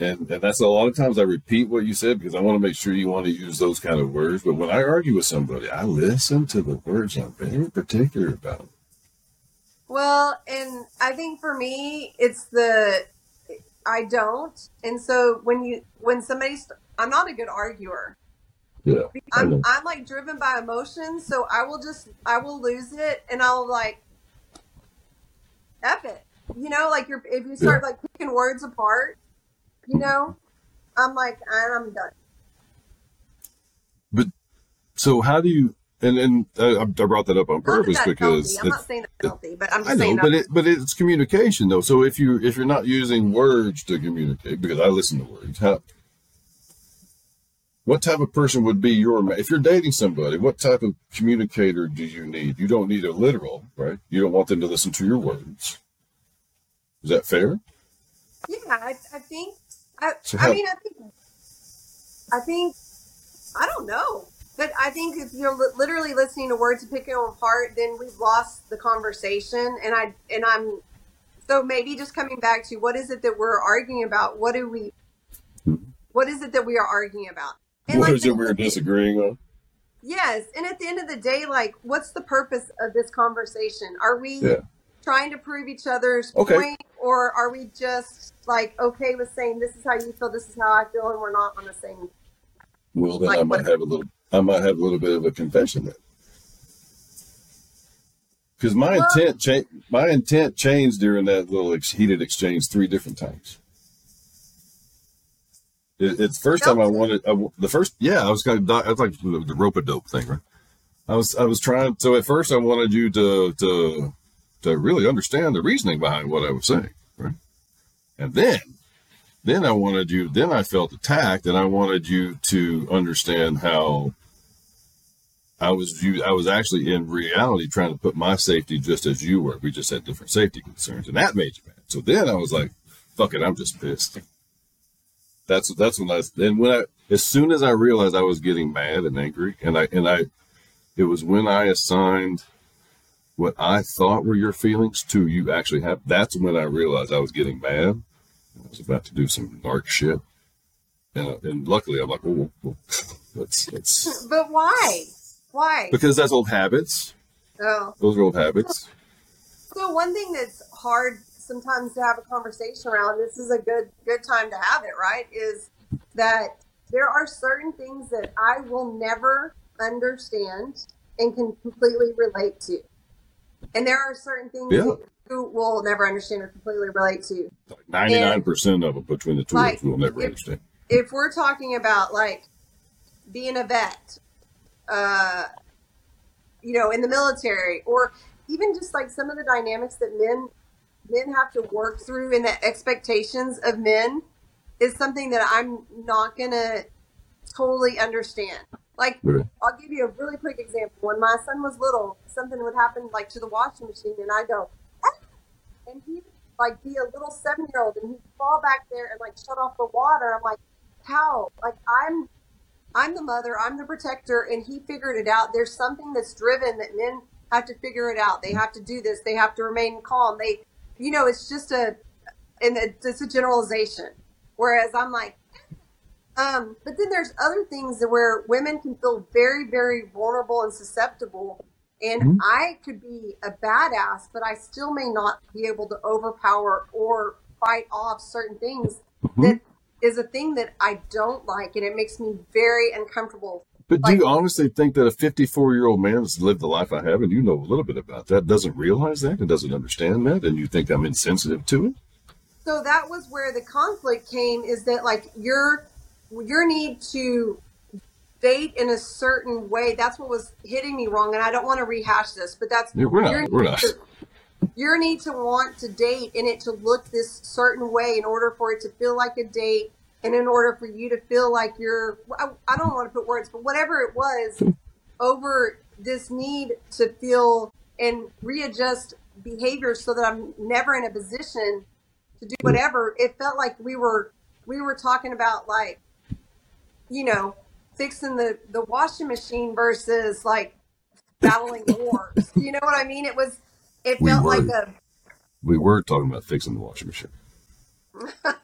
And and that's a lot of times I repeat what you said because I want to make sure you want to use those kind of words. But when I argue with somebody, I listen to the words. I'm very particular about them. Well, and I think for me, it's the I don't, and so when you when somebody's I'm not a good arguer. Yeah. I'm I'm like driven by emotions, so I will just I will lose it and I'll like F it. You know, like you're if you start yeah. like picking words apart, you know, I'm like I'm done. But so how do you and and uh, I brought that up on purpose because I'm not saying that's healthy, but I'm just I know, saying but it but it's communication though. So if you if you're not using words to communicate, because I listen to words, how what type of person would be your if you're dating somebody what type of communicator do you need? You don't need a literal right? You don't want them to listen to your words. Is that fair? Yeah i, I think I, I mean i think i think i don't know but i think if you're li- literally listening to words and picking them apart then we've lost the conversation and i and i'm so maybe just coming back to what is it that we're arguing about what do we what is it that we are arguing about and what like is it we're disagreeing on? Yes, and at the end of the day, like, what's the purpose of this conversation? Are we yeah. trying to prove each other's okay. point, or are we just like okay with saying this is how you feel, this is how I feel, and we're not on the same? Well, then like, I might have a little. I might have a little bit of a confession then, because my well, intent changed. My intent changed during that little heated exchange three different times. It, it's first time I wanted I, the first. Yeah, I was kind of I was like the, the rope a dope thing, right? I was I was trying. So at first, I wanted you to to to really understand the reasoning behind what I was saying, right? And then then I wanted you. Then I felt attacked, and I wanted you to understand how I was you. I was actually in reality trying to put my safety just as you were. We just had different safety concerns, and that made you mad. So then I was like, "Fuck it, I'm just pissed." That's that's when I and when I as soon as I realized I was getting mad and angry, and I and I, it was when I assigned what I thought were your feelings to you actually have. That's when I realized I was getting mad. I was about to do some dark shit. And, uh, and luckily, I'm like, oh, well, let's, let's, But why? Why? because that's old habits. Oh. Those are old habits. So one thing that's hard sometimes to have a conversation around, this is a good good time to have it, right? Is that there are certain things that I will never understand and can completely relate to. And there are certain things yeah. you will never understand or completely relate to. 99% of them between the two Like, of us we'll never if- understand. If we're talking about like being a vet, uh, you know, in the military, or even just like some of the dynamics that men men have to work through and the expectations of men is something that I'm not gonna totally understand. Like. I'll give you a really quick example. When my son was little, something would happen like to the washing machine, and I go, "Ah!" and he'd like be a little seven year old, and he'd fall back there and like shut off the water. I'm like, how? Like I'm, I'm the mother, I'm the protector, and he figured it out. There's something that's driven that men have to figure it out. They have to do this. They have to remain calm. They, you know, it's just a, and it- it's a generalization. Whereas I'm like, um, but then there's other things where women can feel very, very vulnerable and susceptible. And Mhm. I could be a badass, but I still may not be able to overpower or fight off certain things Mhm. that is a thing that I don't like, and it makes me very uncomfortable. But do you honestly think that a 54 year old man that's lived the life I have, and you know a little bit about that, doesn't realize that and doesn't understand that, and you think I'm insensitive to it? So that was where the conflict came. Is that like your your need to date in a certain way? That's what was hitting me wrong, and I don't want to rehash this, but that's Yeah, we're not. your We're need not. to- your need to want to date and it to look this certain way in order for it to feel like a date and in order for you to feel like you're I, I don't want to put words but whatever it was over this need to feel and readjust behavior so that I'm never in a position to do whatever it felt like we were we were talking about like you know fixing the the washing machine versus like battling wars you know what I mean it was it We felt were. like a We were talking about fixing the washing machine.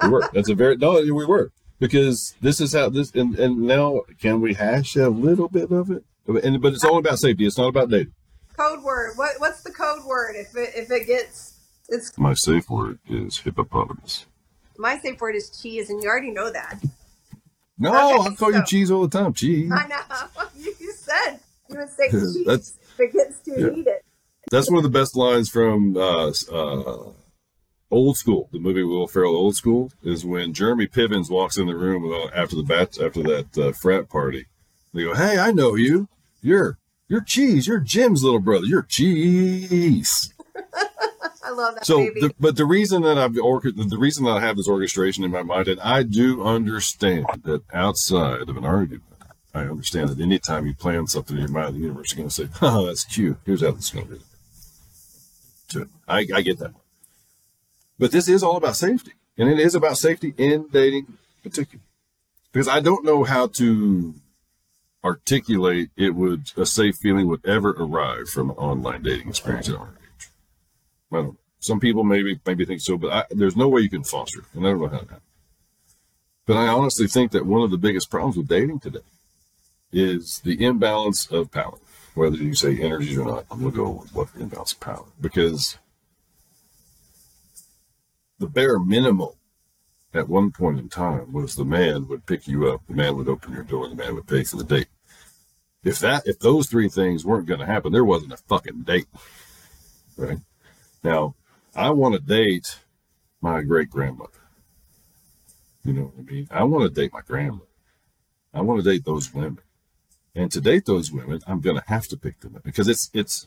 we were. That's a very no. We were because this is how this and and now can we hash a little bit of it? And but it's all about safety. It's not about dating. code word what what's the code word if it if it gets it's My safe word is hippopotamus. my safe word is cheese and you already know that No, Okay, I call you cheese all the time. Cheese. I know you, said you would say cheese That's- it too Yeah. heated That's one of the best lines from uh, uh, Old School, the movie Will Ferrell. Old School is when Jeremy Pivens walks in the room uh, after the bat after that uh, frat party. They go, "Hey, I know you. You're you're Cheese. You're Jim's little brother. You're Cheese." I love that So, baby the, but the reason that I've the reason that I have this orchestration in my mind, and I do understand that outside of an argument, I understand that anytime you plan something in your mind, the universe is going to say, "Oh, that's cute. Here's how this is going to be." To it. I, I get that. But this is all about safety, and it is about safety in dating, in particular, because I don't know how to articulate it would a safe feeling would ever arrive from an online dating experience age. Some people maybe maybe think so, but I, there's no way you can foster, and I don't know how to. But I honestly think that one of the biggest problems with dating today is the imbalance of power. Whether you say energies or not, I'm gonna go with what imbalance of power because the bare minimum at one point in time was the man would pick you up, the man would open your door, the man would pay for the date. If that if those three things weren't going to happen, there wasn't a fucking date, right? Now, I want to date my great grandmother. You know what I mean? I want to date my grandmother. I want to date those women. And to date those women, I'm going to have to pick them up because it's it's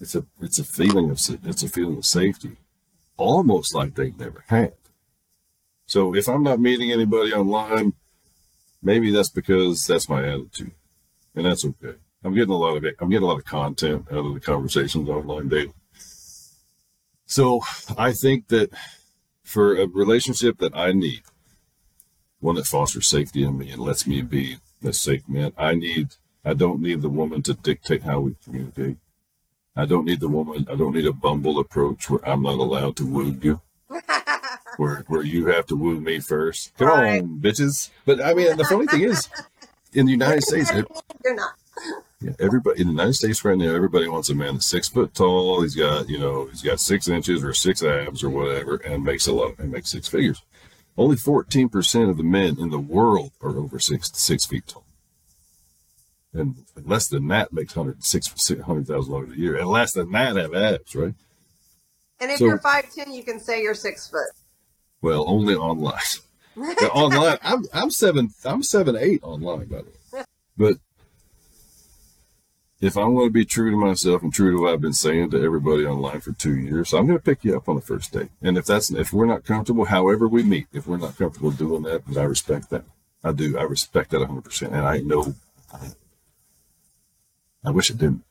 it's a it's a feeling of it's a feeling of safety, almost like they've never had. So if I'm not meeting anybody online, maybe that's because that's my attitude, and that's okay. I'm getting a lot of. I'm getting a lot of content out of the conversations online dating. So I think that for a relationship that I need, one that fosters safety in me and lets me be a safe man, I need, I don't need the woman to dictate how we communicate. I don't need the woman, I don't need a bumble approach where I'm not allowed to woo you, where where you have to woo me first. Come Right. on, bitches. But I mean, the funny thing is, in the United States, You're not. Yeah, everybody in the United States right now, everybody wants a man that's six foot tall. He's got you know he's got six inches or six abs or whatever, and makes a lot and makes six figures. Only fourteen percent of the men in the world are over six six feet tall. And less than that makes hundred six hundred thousand dollars a year, and less than that have abs, right? And if So- you're five ten, you can say you're six foot. Well, only online. Online, I'm I'm seven I'm seven eight online by the way. But if I want to be true to myself and true to what I've been saying to everybody online for two years, I'm going to pick you up on the first date. And if that's if we're not comfortable, however we meet, if we're not comfortable doing that, then I respect that. I do. I respect that 100. percent And I know. I wish I didn't.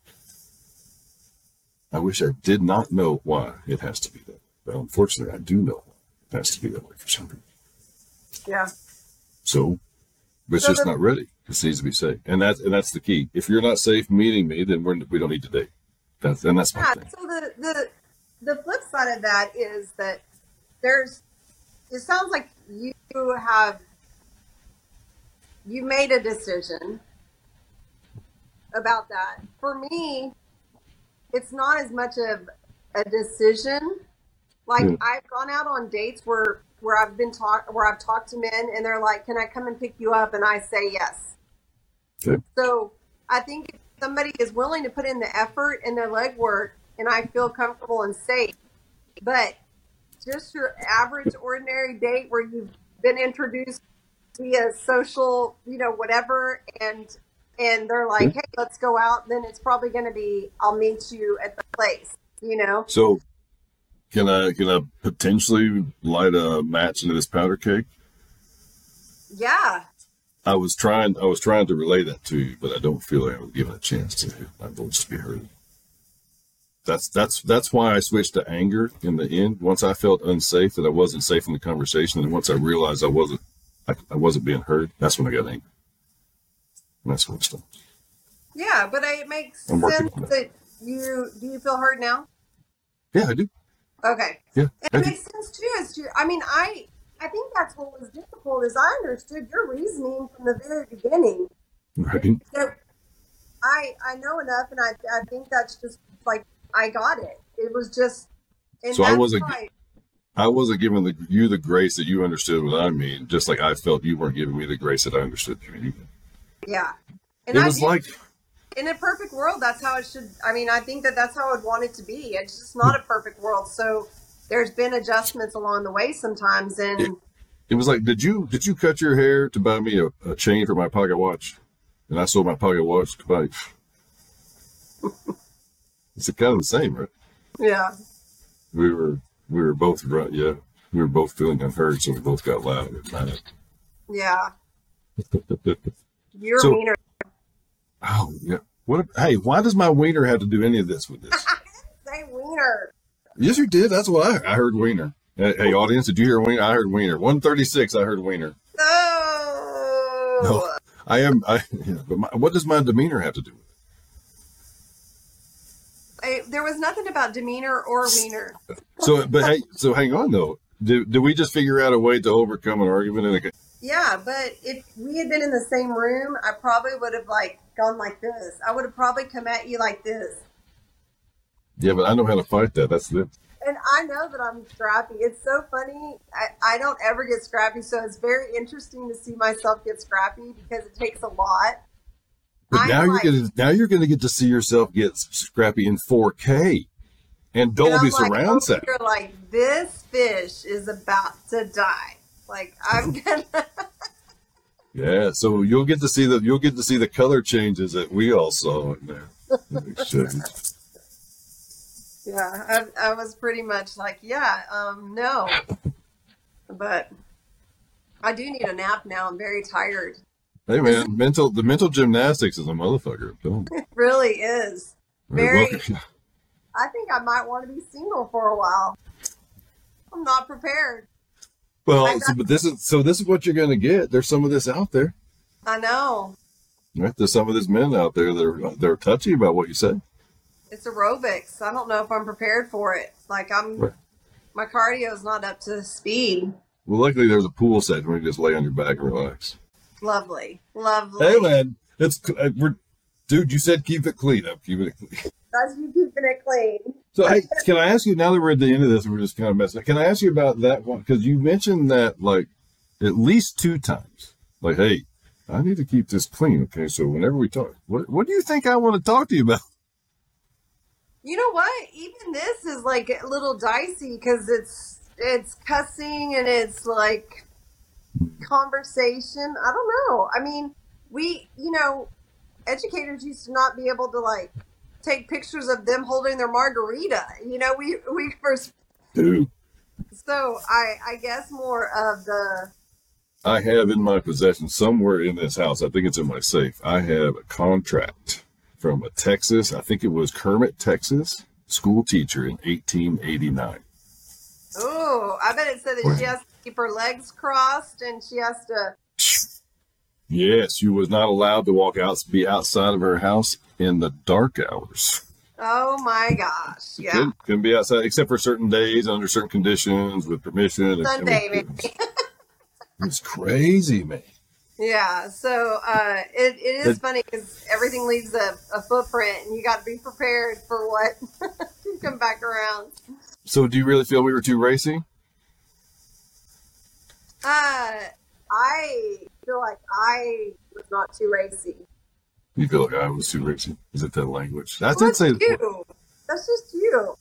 I wish I did not know why it has to be that. But unfortunately, I do know why it has to be that way for some reason. Yeah. So it's So just the- not ready. It needs to be safe, and that's and that's the key. If you're not safe meeting me, then we're we don't need to date. That's and that's my Yeah. thing. So the the the flip side of that is that there's. It sounds like you have. You made a decision about that. For me, it's not as much of a decision. Like. I've gone out on dates where where I've been talk where I've talked to men and they're like, "Can I come and pick you up?" and I say yes. Okay. So I think if somebody is willing to put in the effort and the legwork, and I feel comfortable and safe, but just your average, ordinary date where you've been introduced via social, you know, whatever, and and they're like, hmm. "Hey, let's go out," then it's probably going to be, "I'll meet you at the place," you know. So can I can I potentially light a match into this powder cake? Yeah, I was trying I was trying to relay that to you, but I don't feel like I was given a chance to my voice to be heard. That's that's that's why I switched to anger in the end. Once I felt unsafe that I wasn't safe in the conversation, and once I realized I wasn't I, I wasn't being heard, that's when I got angry. And that's when it stopped. yeah, but it makes sense it. that you do you feel heard now? Yeah, I do. Okay. Yeah, it makes sense too. As to, I mean, I I think that's what was difficult is I understood your reasoning from the very beginning. Right. So I I know enough, and I I think that's just like I got it. It was just. And So I wasn't- why- I wasn't giving the, you the grace that you understood what I mean, just like I felt you weren't giving me the grace that I understood you. Yeah. And It I was do- like in a perfect world, that's how it should. I mean, I think that that's how I'd want it to be. It's just not a perfect world. So there's been adjustments along the way sometimes, and It- it was like, did you did you cut your hair to buy me a, a chain for my pocket watch? And I sold my pocket watch to buy. it's kind of the same, right? yeah, We were we were both right, yeah. We were both feeling unheard, so we both got loud. It mattered. yeah. You're So- meaner. Oh yeah. What? hey, why does my wiener have to do any of this with this? Say wiener. yes, you did. That's what I, I heard. Wiener. Hey, hey, audience, did you hear wiener? I heard wiener. One thirty six. I heard wiener. Oh. No. I am. I. Yeah, but my, what does my demeanor have to do with it? I, there was nothing about demeanor or wiener. So, but hey, so hang on though. Do, do we just figure out a way to overcome an argument? And Yeah, but if we had been in the same room, I probably would have like gone like this. I would have probably come at you like this. yeah, but I know how to fight that. That's it. And I know that I'm scrappy. It's so funny. I, I don't ever get scrappy, so it's very interesting to see myself get scrappy because it takes a lot. But I'm now like- you're gonna now you're gonna get to see yourself get scrappy in 4K and And Dolby I'm like, surround over sound. here like this fish is about to die. Like I'm gonna Yeah, so you'll get to see the you'll get to see the color changes that we all saw in there. Yeah, I, I was pretty much like, yeah, um, no. But I do need a nap now. I'm very tired. hey man, mental the mental gymnastics is a motherfucker. I'm telling you. It really is. Very. I think I might want to be single for a while. I'm not prepared. Well, so, but this is so this is what you're gonna get. There's some of this out there. I know. Right? There's some of these men out there that are they're touchy about what you say. It's aerobics. I don't know if I'm prepared for it. Like I'm Right. my cardio is not up to speed. Well, luckily there's a pool set where you just lay on your back and relax. Lovely, lovely. Hey, man, it's uh, we're, dude. You said keep it clean. I'm keeping it clean. That's you keeping it clean. So, hey, can I ask you now that we're at the end of this and we're just kind of messing? Can I ask you about that one? Because you mentioned that like at least two times. Like, hey, I need to keep this clean. Okay, so whenever we talk, what what do you think I want to talk to you about? You know what? Even this is like a little dicey because it's it's cussing and it's like conversation. I don't know. I mean, we, you know, educators used to not be able to like take pictures of them holding their margarita. You know, we we first. Dude, So I I guess more of the I have in my possession somewhere in this house. I think it's in my safe. I have a contract from a Texas. I think it was Kermit, Texas, school teacher in 1889. oh, I bet it said that she has to keep her legs crossed and she has to. Yes, she was not allowed to walk out, be outside of her house in the dark hours. Oh my gosh! Yeah, Couldn't, couldn't be outside except for certain days under certain conditions with permission. and- Sunday and-. It's crazy, man. Yeah, so uh, it, it is It- funny because everything leaves a, a footprint, and you got to be prepared for what can come back around. So, do you really feel we were too racy? Uh, I feel like I was not too racy. You feel like I was too racy? Is it that language? I Well, did that's say. you. That's just you.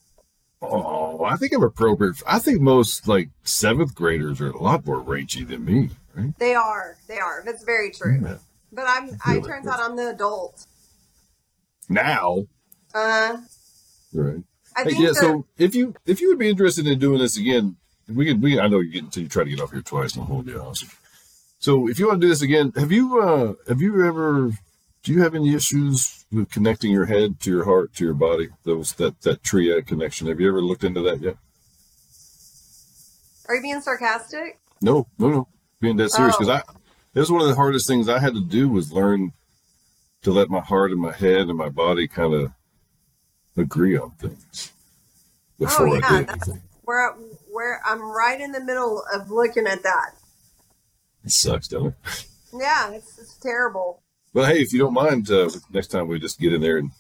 Oh, I think I'm appropriate. I think most like seventh graders are a lot more ranchy than me, right? They are. They are. That's very true. Yeah. But I'm. I Really? turns out I'm the adult. Now, Uh, right? I Hey, think yeah. that, So, if you if you would be interested in doing this again, we can. We I know you get you try to get off here twice and hold you awesome. So, if you want to do this again, have you uh have you ever do you have any issues with connecting your head to your heart to your body? Those that that triad connection. Have you ever looked into that yet? are you being sarcastic? No, no, no. Being dead serious Oh. because I it was one of the hardest things I had to do was learn to let my heart and my head and my body kind of agree on things before Oh, yeah, I did. Where where I'm right in the middle of looking at that. It sucks, doesn't it? Yeah, it's, it's terrible. But hey, if you don't mind, uh, next time we just get in there and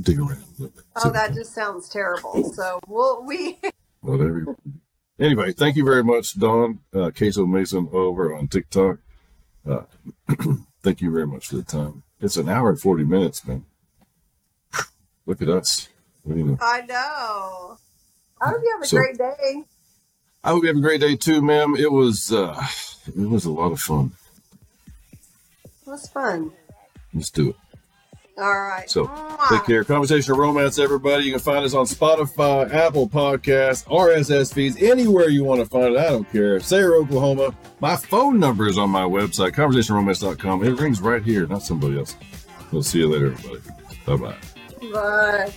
dig around a little bit. Oh, that just sounds terrible. So we'll we whatever. Anyway, thank you very much, Dawn uh, QuesoMason over on TikTok. Uh, thank you very much for the time. It's an hour and forty minutes, man. Look at us. What do you know? I know. I hope you have a So- great day. I hope you have a great day too, ma'am. It was uh, it was a lot of fun. It was fun. Let's do it. All right. So take care. Conversational romance, everybody. You can find us on Spotify, Apple Podcasts, RSS feeds, anywhere you want to find it. I don't care. Sayre, Oklahoma. My phone number is on my website, conversationromance.com. It rings right here, not somebody else. We'll see you later, everybody. Bye bye. Bye.